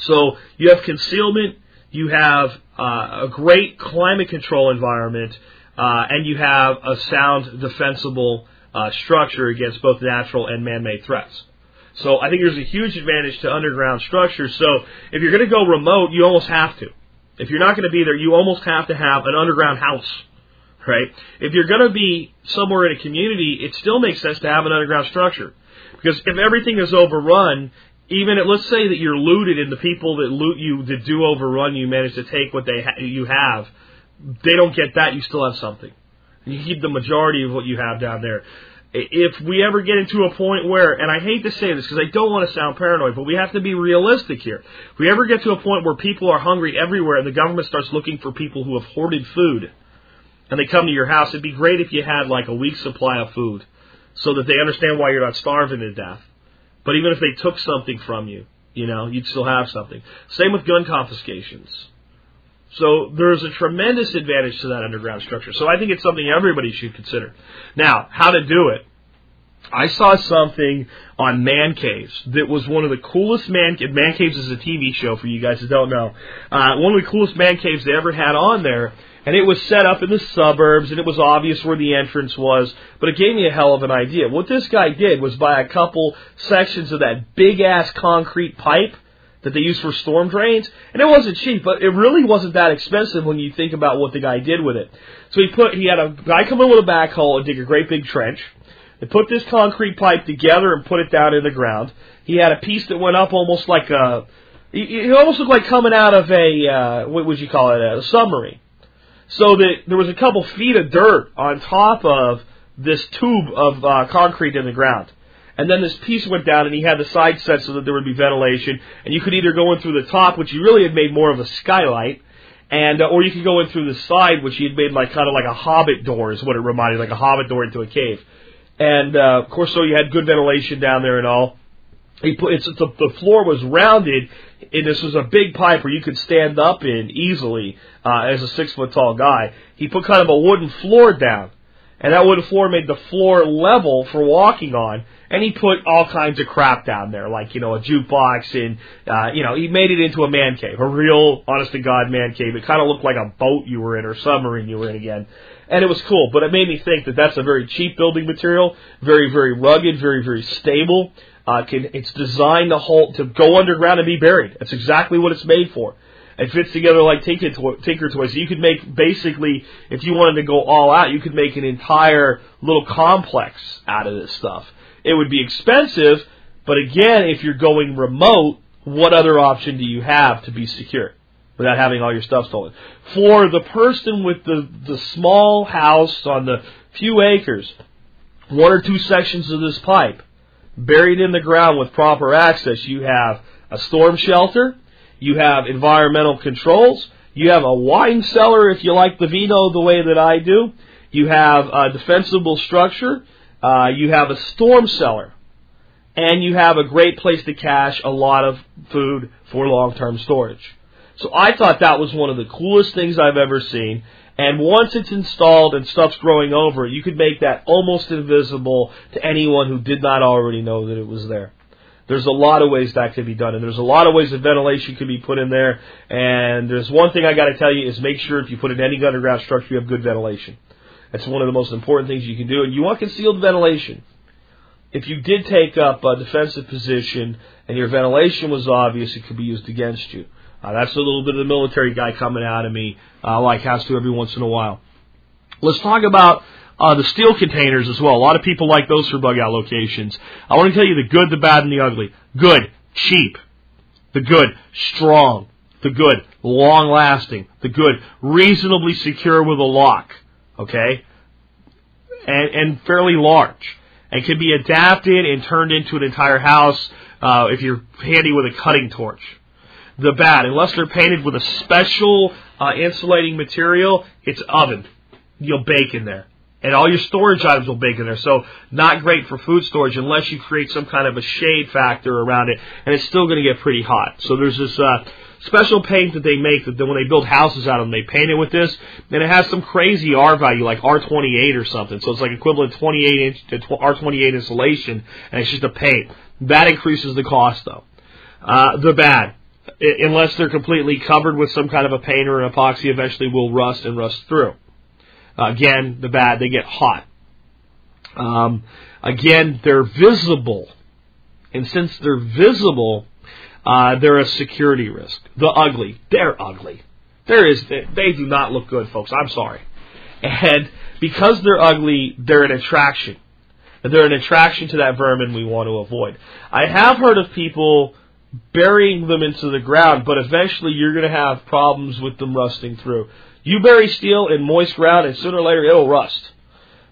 So you have concealment, you have uh, a great climate control environment, uh, and you have a sound defensible uh, structure against both natural and man-made threats. So I think there's a huge advantage to underground structures. So if you're going to go remote, you almost have to. If you're not going to be there, you almost have to have an underground house, right? If you're going to be somewhere in a community, it still makes sense to have an underground structure. Because if everything is overrun, even at, let's say that you're looted and the people that loot you, that do overrun you, manage to take what they ha- you have, they don't get that. You still have something. You keep the majority of what you have down there. If we ever get into a point where, and I hate to say this because I don't want to sound paranoid, but we have to be realistic here. If we ever get to a point where people are hungry everywhere and the government starts looking for people who have hoarded food, and they come to your house, it'd be great if you had like a week's supply of food so that they understand why you're not starving to death. But even if they took something from you, you know, you'd still have something. Same with gun confiscations. So there's a tremendous advantage to that underground structure. So I think it's something everybody should consider. Now, how to do it. I saw something on Man Caves that was one of the coolest man caves. Man Caves is a TV show for you guys that don't know. Uh, one of the coolest man caves they ever had on there and it was set up in the suburbs, and it was obvious where the entrance was, but it gave me a hell of an idea. What this guy did was buy a couple sections of that big ass concrete pipe that they use for storm drains, and it wasn't cheap, but it really wasn't that expensive when you think about what the guy did with it. So he put, he had a guy come in with a backhoe and dig a great big trench. They put this concrete pipe together and put it down in the ground. He had a piece that went up almost like a, it almost looked like coming out of a, uh, what would you call it, a submarine. So that there was a couple feet of dirt on top of this tube of uh, concrete in the ground. And then this piece went down, and he had the side set so that there would be ventilation. And you could either go in through the top, which he really had made more of a skylight, and uh, or you could go in through the side, which he had made like kind of like a hobbit door, is what it reminded, like a hobbit door into a cave. And uh, of course, so you had good ventilation down there and all. He put it's the, the floor was rounded, and this was a big pipe where you could stand up in easily uh, as a six foot tall guy. He put kind of a wooden floor down, and that wooden floor made the floor level for walking on. And he put all kinds of crap down there, like you know a jukebox, and uh, you know he made it into a man cave, a real honest to god man cave. It kind of looked like a boat you were in or submarine you were in again, and it was cool. But it made me think that that's a very cheap building material, very very rugged, very very stable. Uh, can, it's designed to hold to go underground and be buried. That's exactly what it's made for. It fits together like Tinker, to- Tinker Toys. You could make basically, if you wanted to go all out, you could make an entire little complex out of this stuff. It would be expensive, but again, if you're going remote, what other option do you have to be secure without having all your stuff stolen? For the person with the, the small house on the few acres, one or two sections of this pipe, buried in the ground with proper access, you have a storm shelter, you have environmental controls, you have a wine cellar if you like the vino the way that I do, you have a defensible structure, uh, you have a storm cellar, and you have a great place to cache a lot of food for long-term storage. So I thought that was one of the coolest things I've ever seen. And once it's installed and stuff's growing over, you could make that almost invisible to anyone who did not already know that it was there. There's a lot of ways that could be done, and there's a lot of ways that ventilation could be put in there. And there's one thing I got to tell you is make sure if you put in any underground structure, you have good ventilation. That's one of the most important things you can do, and you want concealed ventilation. If you did take up a defensive position and your ventilation was obvious, it could be used against you. Uh, that's a little bit of the military guy coming out of me, uh, like has to every once in a while. Let's talk about uh, the steel containers as well. A lot of people like those for bug out locations. I want to tell you the good, the bad, and the ugly. Good, cheap. The good, strong. The good, long lasting. The good, reasonably secure with a lock. Okay? And, and fairly large. And can be adapted and turned into an entire house uh, if you're handy with a cutting torch the bad. Unless they're painted with a special uh, insulating material, it's oven. You'll bake in there. And all your storage items will bake in there. So not great for food storage unless you create some kind of a shade factor around it. And it's still going to get pretty hot. So there's this uh, special paint that they make that when they build houses out of them, they paint it with this. And it has some crazy R value, like R28 or something. So it's like equivalent 28 inch to R28 insulation. And it's just a paint. That increases the cost though. Uh, the bad unless they're completely covered with some kind of a paint or an epoxy, eventually will rust and rust through. Uh, again, the bad, they get hot. Um, again, they're visible. And since they're visible, uh, they're a security risk. The ugly, they're ugly. There is, they do not look good, folks. I'm sorry. And because they're ugly, they're an attraction. They're an attraction to that vermin we want to avoid. I have heard of people burying them into the ground, but eventually you're going to have problems with them rusting through. You bury steel in moist ground, and sooner or later it'll rust.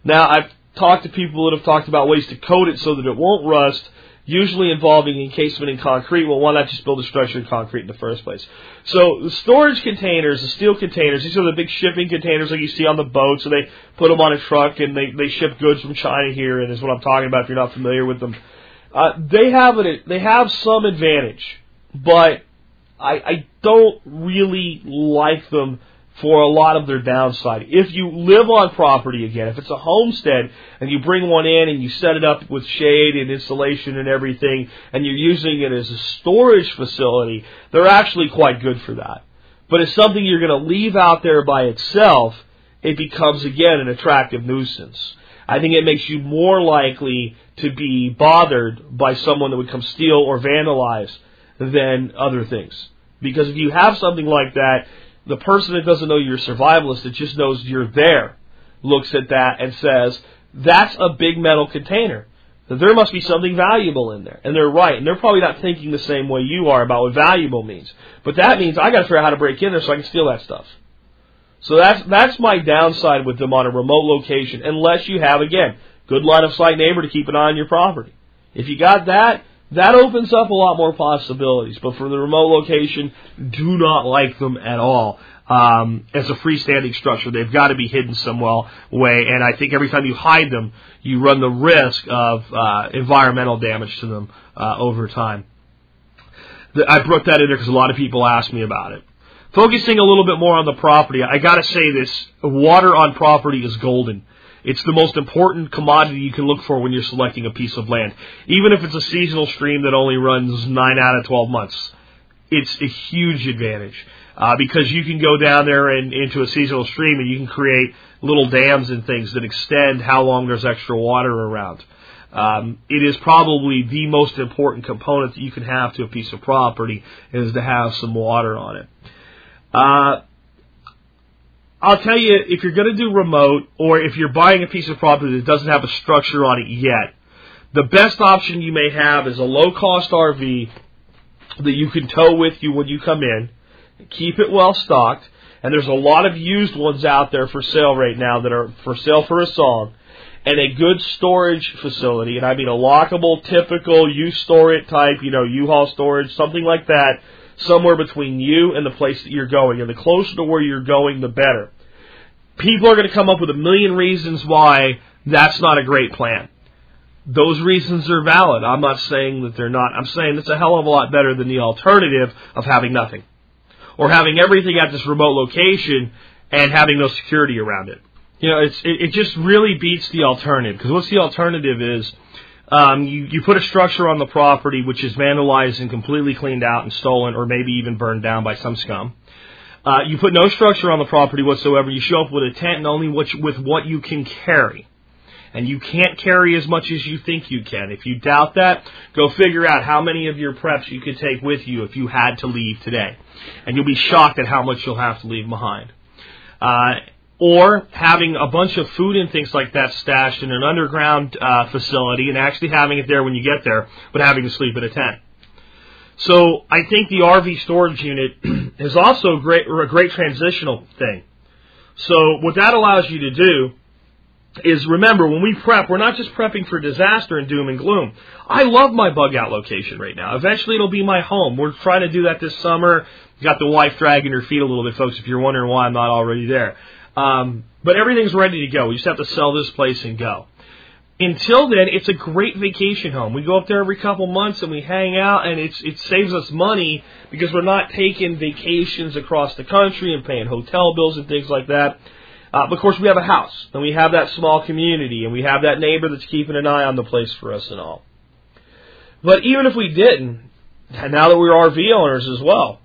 Now, I've talked to people that have talked about ways to coat it so that it won't rust, usually involving encasement in concrete. Well, why not just build a structure in concrete in the first place? So, the storage containers, the steel containers, these are the big shipping containers like you see on the boats, so they put them on a truck and they, they ship goods from China here, and is what I'm talking about if you're not familiar with them. Uh, they have an, they have some advantage, but I, I don't really like them for a lot of their downside. If you live on property again, if it's a homestead and you bring one in and you set it up with shade and insulation and everything, and you're using it as a storage facility, they're actually quite good for that. But it's something you're going to leave out there by itself, it becomes again an attractive nuisance. I think it makes you more likely to be bothered by someone that would come steal or vandalize than other things. Because if you have something like that, the person that doesn't know you're a survivalist, that just knows you're there, looks at that and says, that's a big metal container. There must be something valuable in there. And they're right. And they're probably not thinking the same way you are about what valuable means. But that means I gotta figure out how to break in there so I can steal that stuff. So that's, that's my downside with them on a remote location, unless you have, again, good line of sight neighbor to keep an eye on your property. If you got that, that opens up a lot more possibilities. But for the remote location, do not like them at all. um, as a freestanding structure. They've got to be hidden some well way, and I think every time you hide them, you run the risk of uh, environmental damage to them uh, over time. The, I brought that in there because a lot of people ask me about it. Focusing a little bit more on the property, I got to say this: water on property is golden. It's the most important commodity you can look for when you're selecting a piece of land. Even if it's a seasonal stream that only runs 9 out of 12 months, it's a huge advantage. Uh, because you can go down there and into a seasonal stream and you can create little dams and things that extend how long there's extra water around. Um, it is probably the most important component that you can have to a piece of property is to have some water on it. Uh, I'll tell you, if you're going to do remote, or if you're buying a piece of property that doesn't have a structure on it yet, the best option you may have is a low cost RV that you can tow with you when you come in. Keep it well stocked. And there's a lot of used ones out there for sale right now that are for sale for a song. And a good storage facility, and I mean a lockable, typical, you store it type, you know, U-Haul storage, something like that, somewhere between you and the place that you're going. And the closer to where you're going, the better people are going to come up with a million reasons why that's not a great plan. Those reasons are valid. I'm not saying that they're not. I'm saying it's a hell of a lot better than the alternative of having nothing. Or having everything at this remote location and having no security around it. You know, it's, it, it just really beats the alternative. Because what's the alternative is, um, you, you put a structure on the property which is vandalized and completely cleaned out and stolen or maybe even burned down by some scum. Uh, you put no structure on the property whatsoever. You show up with a tent and only what you, with what you can carry. And you can't carry as much as you think you can. If you doubt that, go figure out how many of your preps you could take with you if you had to leave today. And you'll be shocked at how much you'll have to leave behind. Uh, or having a bunch of food and things like that stashed in an underground uh, facility and actually having it there when you get there, but having to sleep in a tent. So I think the RV storage unit <clears throat> is also a great, a great transitional thing. So what that allows you to do is remember when we prep, we're not just prepping for disaster and doom and gloom. I love my bug out location right now. Eventually it'll be my home. We're trying to do that this summer. Got the wife dragging her feet a little bit, folks, if you're wondering why I'm not already there. Um, but everything's ready to go. We just have to sell this place and go until then, it's a great vacation home. We go up there every couple months and we hang out, and it's it saves us money because we're not taking vacations across the country and paying hotel bills and things like that. Uh, of course, we have a house and we have that small community and we have that neighbor that's keeping an eye on the place for us and all. But even if we didn't, now that we're RV owners as well,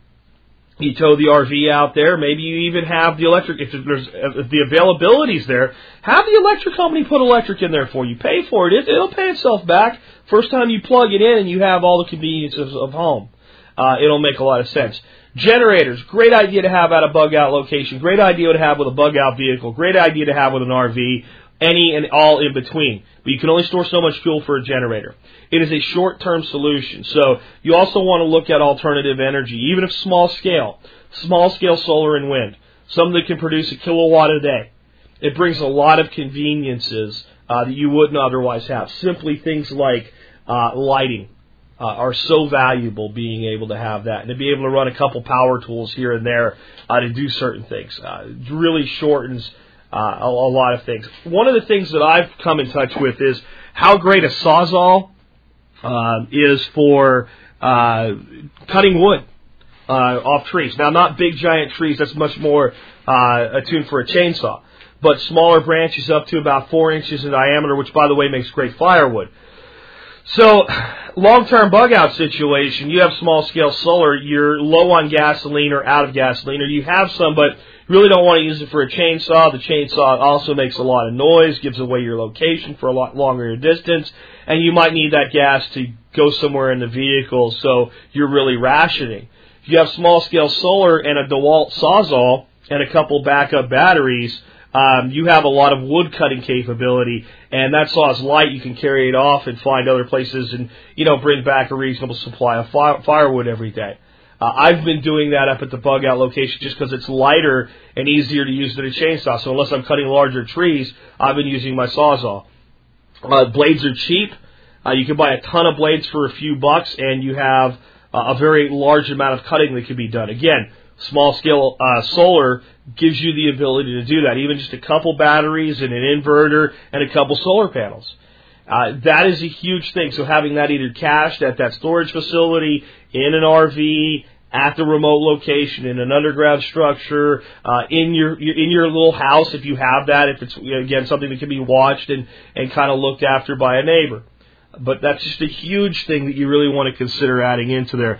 you tow the RV out there. Maybe you even have the electric. If there's if the availability's there, have the electric company put electric in there for you. Pay for it. it it'll pay itself back. First time you plug it in and you have all the conveniences of home. Uh, it'll make a lot of sense. Generators, great idea to have at a bug out location. Great idea to have with a bug out vehicle. Great idea to have with an RV. Any and all in between. But you can only store so much fuel for a generator. It is a short-term solution. So you also want to look at alternative energy, even if small scale. Small scale solar and wind. Something that can produce a kilowatt a day. It brings a lot of conveniences uh, that you wouldn't otherwise have. Simply things like uh, lighting uh, are so valuable being able to have that and to be able to run a couple power tools here and there uh, to do certain things. Uh, it really shortens uh, a, a lot of things. One of the things that I've come in touch with is how great a sawzall uh, is for uh, cutting wood uh, off trees. Now, not big giant trees. That's much more uh, attuned for a chainsaw. But smaller branches up to about four inches in diameter, which, by the way, makes great firewood. So, long-term bug-out situation. You have small-scale solar. You're low on gasoline or out of gasoline, or you have some, but really don't want to use it for a chainsaw. The chainsaw also makes a lot of noise, gives away your location for a lot longer distance, and you might need that gas to go somewhere in the vehicle, so you're really rationing. If you have small scale solar and a DeWalt Sawzall and a couple backup batteries, um, you have a lot of wood cutting capability, and that saw is light. You can carry it off and find other places, and you know bring back a reasonable supply of fire, firewood every day. Uh, I've been doing that up at the bug out location just because it's lighter and easier to use than a chainsaw. So unless I'm cutting larger trees, I've been using my sawzall. Uh, blades are cheap. Uh, you can buy a ton of blades for a few bucks, and you have uh, a very large amount of cutting that can be done. Again, Small scale uh, solar gives you the ability to do that. Even just a couple batteries and an inverter and a couple solar panels. Uh, that is a huge thing. So having that either cached at that storage facility, in an RV, at the remote location, in an underground structure, uh, in your in your little house if you have that, if it's again something that can be watched and and kind of looked after by a neighbor. But that's just a huge thing that you really want to consider adding into there.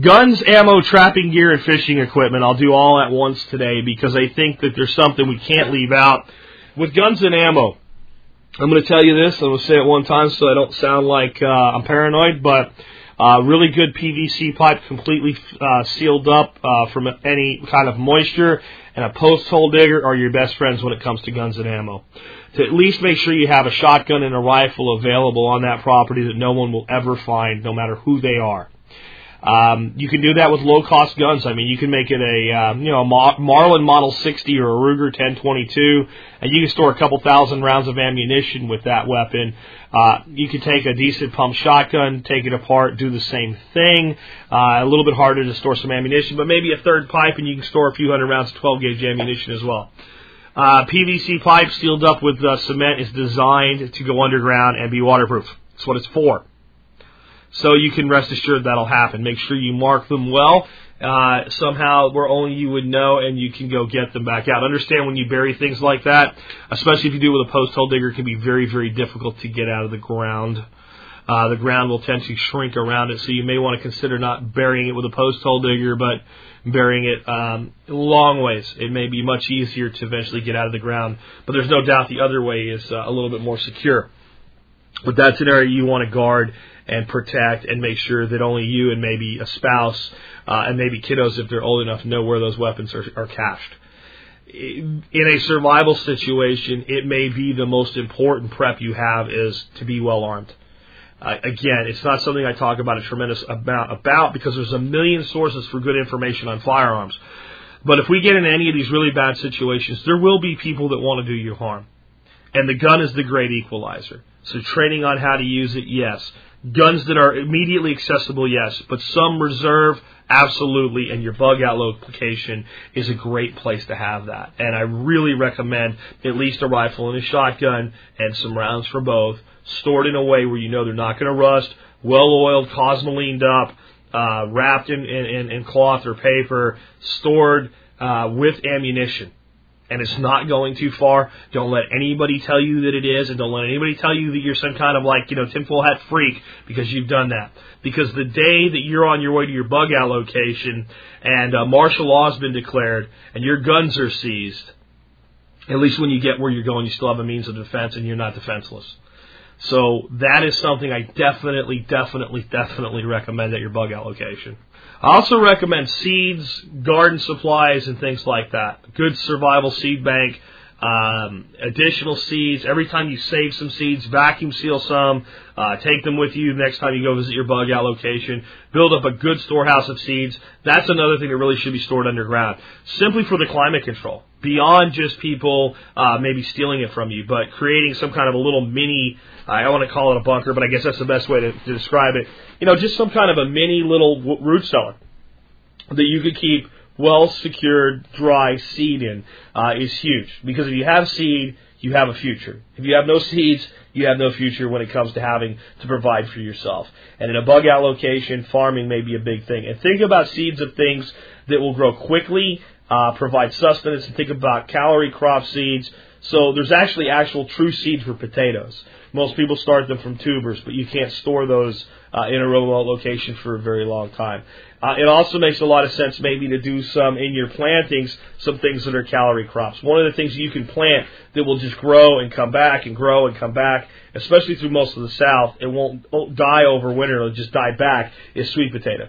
Guns, ammo, trapping gear, and fishing equipment. I'll do all at once today because I think that there's something we can't leave out. With guns and ammo, I'm going to tell you this. I'm going to say it one time so I don't sound like uh, I'm paranoid, but uh, really good PVC pipe, completely uh, sealed up uh, from any kind of moisture, and a post hole digger are your best friends when it comes to guns and ammo. To at least make sure you have a shotgun and a rifle available on that property that no one will ever find, no matter who they are. Um, you can do that with low cost guns. I mean, you can make it a uh, you know a Marlin Model 60 or a Ruger 1022, and you can store a couple thousand rounds of ammunition with that weapon. Uh, you can take a decent pump shotgun, take it apart, do the same thing. Uh, a little bit harder to store some ammunition, but maybe a third pipe, and you can store a few hundred rounds of 12 gauge ammunition as well. Uh, PVC pipe sealed up with uh, cement is designed to go underground and be waterproof. That's what it's for. So you can rest assured that'll happen. Make sure you mark them well. Uh, somehow where only you would know and you can go get them back out. Understand when you bury things like that, especially if you do it with a post hole digger, it can be very, very difficult to get out of the ground. Uh, the ground will tend to shrink around it, so you may want to consider not burying it with a post hole digger, but burying it um, long ways. It may be much easier to eventually get out of the ground, but there's no doubt the other way is uh, a little bit more secure. But that's an area you want to guard and protect and make sure that only you and maybe a spouse uh, and maybe kiddos, if they're old enough, know where those weapons are, are cached. In a survival situation, it may be the most important prep you have is to be well armed. Uh, again, it's not something I talk about a tremendous amount about because there's a million sources for good information on firearms. But if we get in any of these really bad situations, there will be people that want to do you harm. And the gun is the great equalizer. So training on how to use it, yes. Guns that are immediately accessible, yes, but some reserve, absolutely, and your bug out location is a great place to have that. And I really recommend at least a rifle and a shotgun and some rounds for both, stored in a way where you know they're not going to rust, well oiled, cosmolined up, uh, wrapped in, in, in, cloth or paper, stored uh, with ammunition and it's not going too far, don't let anybody tell you that it is, and don't let anybody tell you that you're some kind of like, you know, tinfoil hat freak because you've done that. Because the day that you're on your way to your bug out location and uh, martial law has been declared and your guns are seized, at least when you get where you're going, you still have a means of defense and you're not defenseless. So that is something I definitely, definitely, definitely recommend at your bug out location. I also recommend seeds, garden supplies, and things like that. Good survival seed bank, um, additional seeds. Every time you save some seeds, vacuum seal some, uh, take them with you next time you go visit your bug out location. Build up a good storehouse of seeds. That's another thing that really should be stored underground, simply for the climate control. Beyond just people uh, maybe stealing it from you, but creating some kind of a little mini I want to call it a bunker, but I guess that's the best way to, to describe it. You know, just some kind of a mini little root cellar that you could keep well secured, dry seed in uh, is huge. Because if you have seed, you have a future. If you have no seeds, you have no future when it comes to having to provide for yourself. And in a bug out location, farming may be a big thing. And think about seeds of things that will grow quickly, uh, provide sustenance, and think about calorie crop seeds. So there's actually actual true seeds for potatoes. Most people start them from tubers, but you can't store those uh, in a remote location for a very long time. Uh, it also makes a lot of sense maybe to do some in your plantings, some things that are calorie crops. One of the things you can plant that will just grow and come back and grow and come back, especially through most of the South, it won't, won't die over winter, it'll just die back, is sweet potato.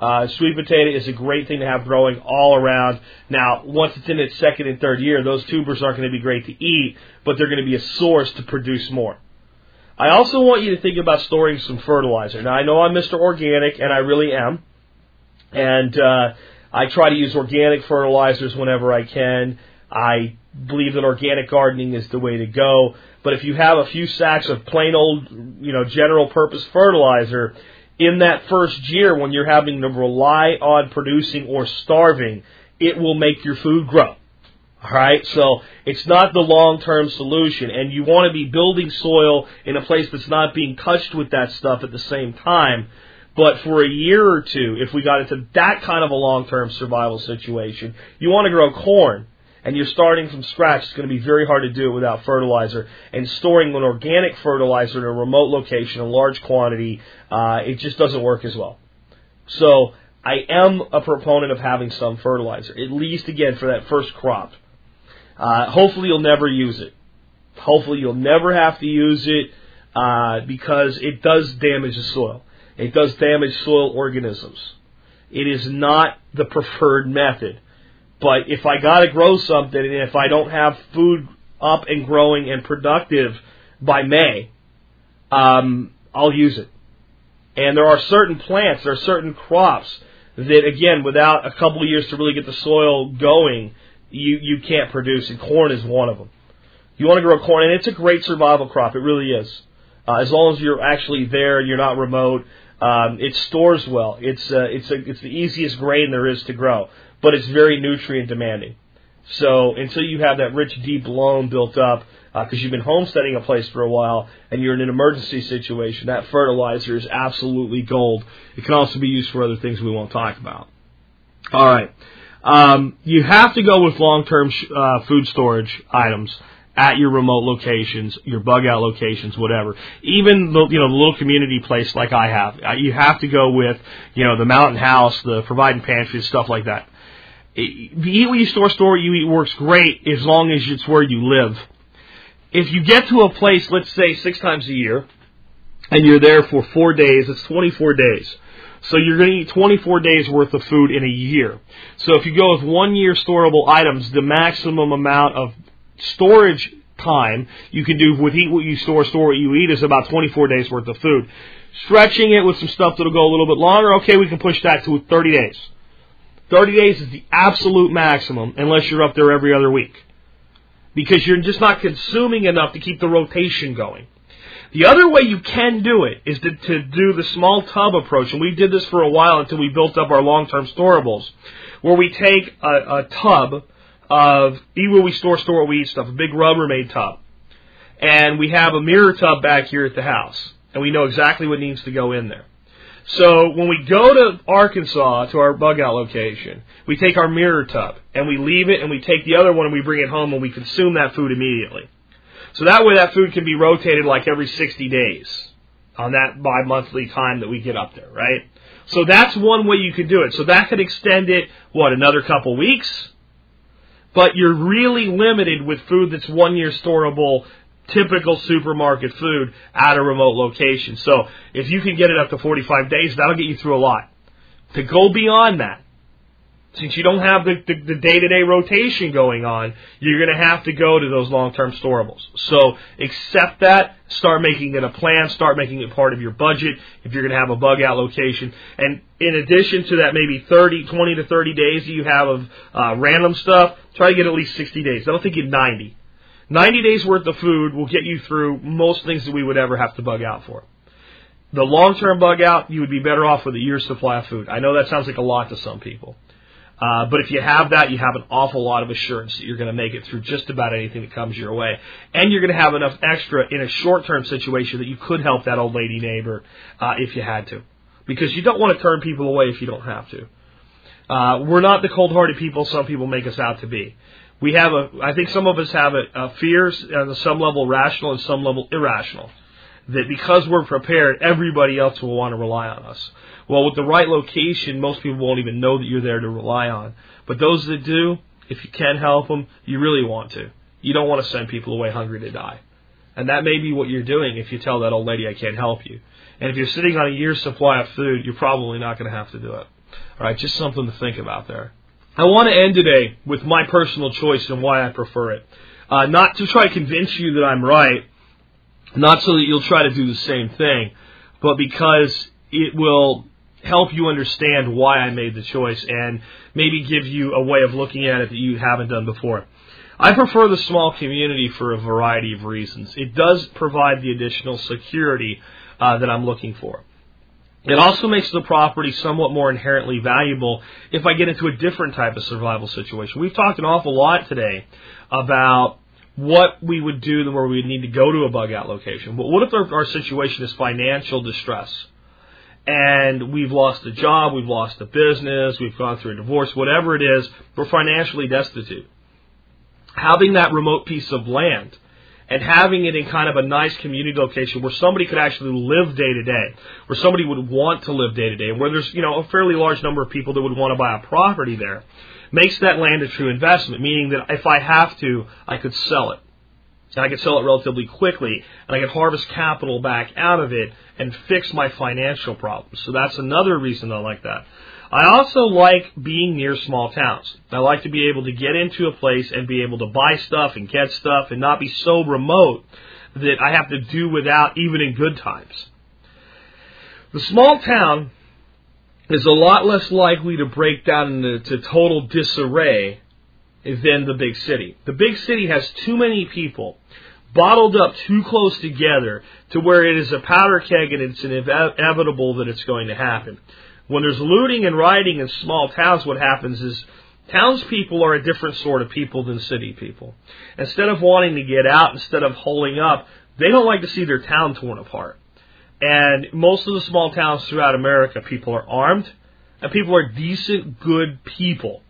Uh, sweet potato is a great thing to have growing all around. Now, once it's in its second and third year, those tubers aren't going to be great to eat, but they're going to be a source to produce more. I also want you to think about storing some fertilizer. Now, I know I'm Mr. Organic, and I really am. And uh, I try to use organic fertilizers whenever I can. I believe that organic gardening is the way to go. But if you have a few sacks of plain old, you know, general purpose fertilizer, in that first year when you're having to rely on producing or starving, it will make your food grow. Alright, so it's not the long-term solution and you want to be building soil in a place that's not being touched with that stuff at the same time. But for a year or two, if we got into that kind of a long-term survival situation, you want to grow corn and you're starting from scratch, it's going to be very hard to do it without fertilizer. And storing an organic fertilizer in a remote location, a large quantity, uh, it just doesn't work as well. So I am a proponent of having some fertilizer, at least again for that first crop. Uh, hopefully you'll never use it. Hopefully you'll never have to use it uh, because it does damage the soil. It does damage soil organisms. It is not the <laughs> preferred method. But if I gotta grow something and if I don't have food up and growing and productive by May, um, I'll use it. And there are certain plants, there are certain crops that again, without a couple of years to really get the soil going, you, you can't produce, and corn is one of them. You want to grow corn, and it's a great survival crop. It really is. Uh, as long as you're actually there and you're not remote, um, it stores well. It's uh, it's a, it's the easiest grain there is to grow, but it's very nutrient demanding. So until you have that rich, deep loam built up, because uh, you've been homesteading a place for a while and you're in an emergency situation, that fertilizer is absolutely gold. It can also be used for other things we won't talk about. All right. Um, you have to go with long-term sh- uh, food storage items at your remote locations, your bug out locations, whatever. Even the you know the little community place like I have, uh, you have to go with you know the mountain house, the Provident Pantry, stuff like that. The eat what you store, store what you eat works great as long as it's where you live. If you get to a place, let's say six times a year, and you're there for four days, it's 24 days so you're going to eat 24 days worth of food in a year. So if you go with one year storable items, the maximum amount of storage time you can do with eat what you store, store what you eat is about 24 days worth of food. Stretching it with some stuff that'll go a little bit longer, okay, we can push that to 30 days. 30 days is the absolute maximum unless you're up there every other week. Because you're just not consuming enough to keep the rotation going. The other way you can do it is to, to do the small tub approach, and we did this for a while until we built up our long-term storables, where we take a, a tub of eat where we store, store what we eat stuff, a big Rubbermaid tub, and we have a mirror tub back here at the house, and we know exactly what needs to go in there. So when we go to Arkansas to our bug out location, we take our mirror tub and we leave it and we take the other one and we bring it home and we consume that food immediately. So that way that food can be rotated like every 60 days on that bi-monthly time that we get up there, right? So that's one way you could do it. So that could extend it, what, another couple weeks? But you're really limited with food that's one year storable, typical supermarket food at a remote location. So if you can get it up to 45 days, that'll get you through a lot. To go beyond that, since you don't have the, the, the day-to-day rotation going on, you're going to have to go to those long-term storables. So accept that, start making it a plan, start making it part of your budget if you're going to have a bug out location. And in addition to that, maybe 30, 20 to 30 days that you have of uh, random stuff, try to get at least 60 days. I don't think you 90. 90 days worth of food will get you through most things that we would ever have to bug out for. The long-term bug out, you would be better off with a year's supply of food. I know that sounds like a lot to some people. Uh, but if you have that, you have an awful lot of assurance that you're going to make it through just about anything that comes your way. And you're going to have enough extra in a short term situation that you could help that old lady neighbor uh, if you had to. Because you don't want to turn people away if you don't have to. Uh, we're not the cold hearted people some people make us out to be. We have a, I think some of us have a, a fears on some level rational and some level irrational. That because we're prepared, everybody else will want to rely on us. Well, with the right location, most people won't even know that you're there to rely on. But those that do, if you can help them, you really want to. You don't want to send people away hungry to die. And that may be what you're doing if you tell that old lady, I can't help you. And if you're sitting on a year's supply of food, you're probably not going to have to do it. All right, just something to think about there. I want to end today with my personal choice and why I prefer it. Uh, not to try to convince you that I'm right, not so that you'll try to do the same thing, but because it will help you understand why I made the choice and maybe give you a way of looking at it that you haven't done before. I prefer the small community for a variety of reasons. It does provide the additional security uh, that I'm looking for. It also makes the property somewhat more inherently valuable if I get into a different type of survival situation. We've talked an awful lot today about what we would do where we would need to go to a bug out location. But what if our, our situation is financial distress? And we've lost a job, we've lost a business, we've gone through a divorce, whatever it is, we're financially destitute. Having that remote piece of land and having it in kind of a nice community location where somebody could actually live day to day, where somebody would want to live day to day, where there's, you know, a fairly large number of people that would want to buy a property there, makes that land a true investment, meaning that if I have to, I could sell it. And I could sell it relatively quickly, and I could harvest capital back out of it and fix my financial problems. So that's another reason I like that. I also like being near small towns. I like to be able to get into a place and be able to buy stuff and get stuff and not be so remote that I have to do without even in good times. The small town is a lot less likely to break down into total disarray than the big city. The big city has too many people bottled up too close together to where it is a powder keg and it's inevitable that it's going to happen. When there's looting and rioting in small towns, what happens is townspeople are a different sort of people than city people. Instead of wanting to get out, instead of holding up, they don't like to see their town torn apart. And most of the small towns throughout America, people are armed and people are decent, good people.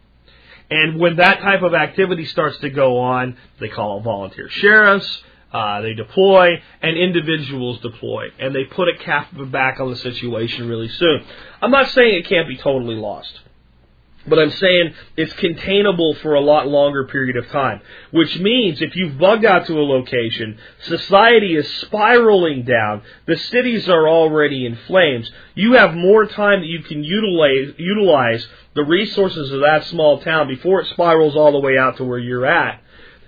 And when that type of activity starts to go on, they call volunteer sheriffs, uh, they deploy, and individuals deploy, and they put a cap back on the situation really soon. I'm not saying it can't be totally lost. But I'm saying it's containable for a lot longer period of time. Which means if you've bugged out to a location, society is spiraling down, the cities are already in flames, you have more time that you can utilize, utilize the resources of that small town before it spirals all the way out to where you're at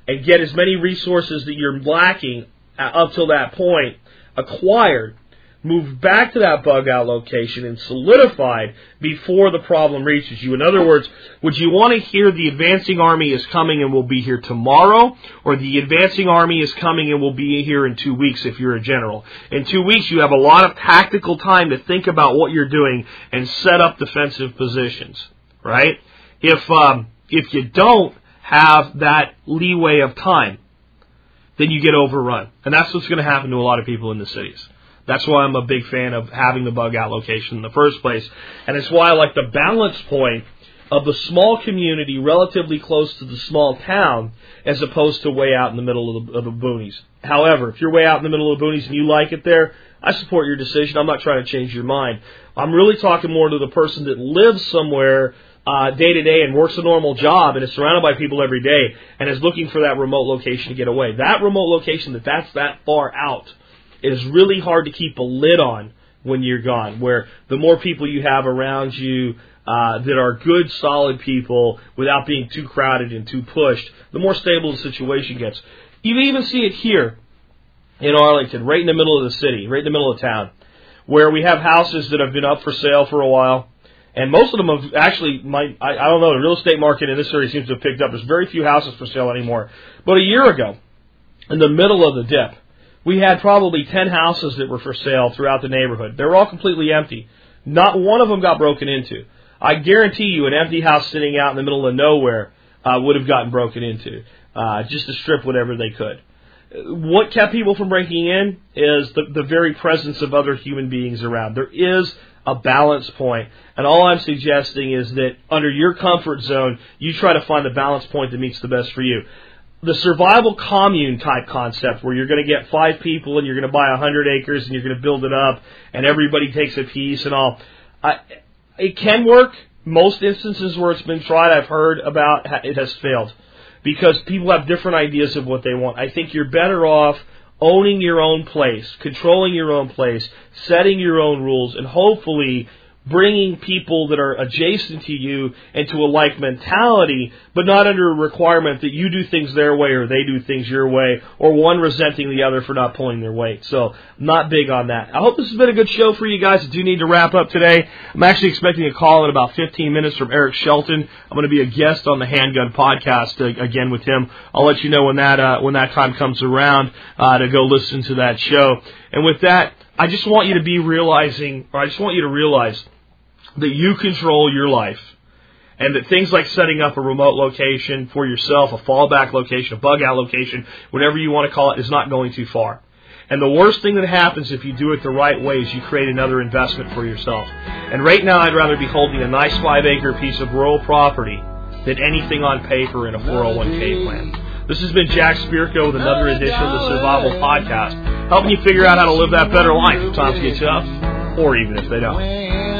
and get as many resources that you're lacking up till that point acquired moved back to that bug out location and solidified before the problem reaches you. In other words, would you want to hear the advancing army is coming and will be here tomorrow, or the advancing army is coming and will be here in two weeks if you're a general? In two weeks, you have a lot of tactical time to think about what you're doing and set up defensive positions, right? If, um, if you don't have that leeway of time, then you get overrun. And that's what's going to happen to a lot of people in the cities. That's why I'm a big fan of having the bug out location in the first place. And it's why I like the balance point of the small community relatively close to the small town as opposed to way out in the middle of the, of the boonies. However, if you're way out in the middle of the boonies and you like it there, I support your decision. I'm not trying to change your mind. I'm really talking more to the person that lives somewhere day to day and works a normal job and is surrounded by people every day and is looking for that remote location to get away. That remote location that that's that far out is really hard to keep a lid on when you're gone. Where the more people you have around you uh, that are good, solid people without being too crowded and too pushed, the more stable the situation gets. You even see it here in Arlington, right in the middle of the city, right in the middle of town, where we have houses that have been up for sale for a while. And most of them have actually, might, I, I don't know, the real estate market in this area seems to have picked up. There's very few houses for sale anymore. But a year ago, in the middle of the dip, we had probably 10 houses that were for sale throughout the neighborhood. They were all completely empty. Not one of them got broken into. I guarantee you an empty house sitting out in the middle of nowhere uh, would have gotten broken into uh, just to strip whatever they could. What kept people from breaking in is the, the very presence of other human beings around. There is a balance. And all I'm suggesting is that under your comfort zone, you try to find the balance point that meets the best for you the survival commune type concept where you're going to get five people and you're going to buy a hundred acres and you're going to build it up and everybody takes a piece and all. I, it can work. Most instances where it's been tried, I've heard about it has failed because people have different ideas of what they want. I think you're better off owning your own place, controlling your own place, setting your own rules, and hopefully bringing people that are adjacent to you into a like mentality, but not under a requirement that you do things their way or they do things your way, or one resenting the other for not pulling their weight. So, not big on that. I hope this has been a good show for you guys. I do need to wrap up today. I'm actually expecting a call in about 15 minutes from Eric Shelton. I'm going to be a guest on the Handgun Podcast uh, again with him. I'll let you know when that uh, when that time comes around uh, to go listen to that show. And with that, I just want you to be realizing, or I just want you to realize that you control your life. And that things like setting up a remote location for yourself, a fallback location, a bug out location, whatever you want to call it, is not going too far. And the worst thing that happens if you do it the right way is you create another investment for yourself. And right now, I'd rather be holding a nice five acre piece of rural property than anything on paper in a 401k plan. This has been Jack Spirko with another edition of the Survival Podcast, helping you figure out how to live that better life if times get tough, or even if they don't.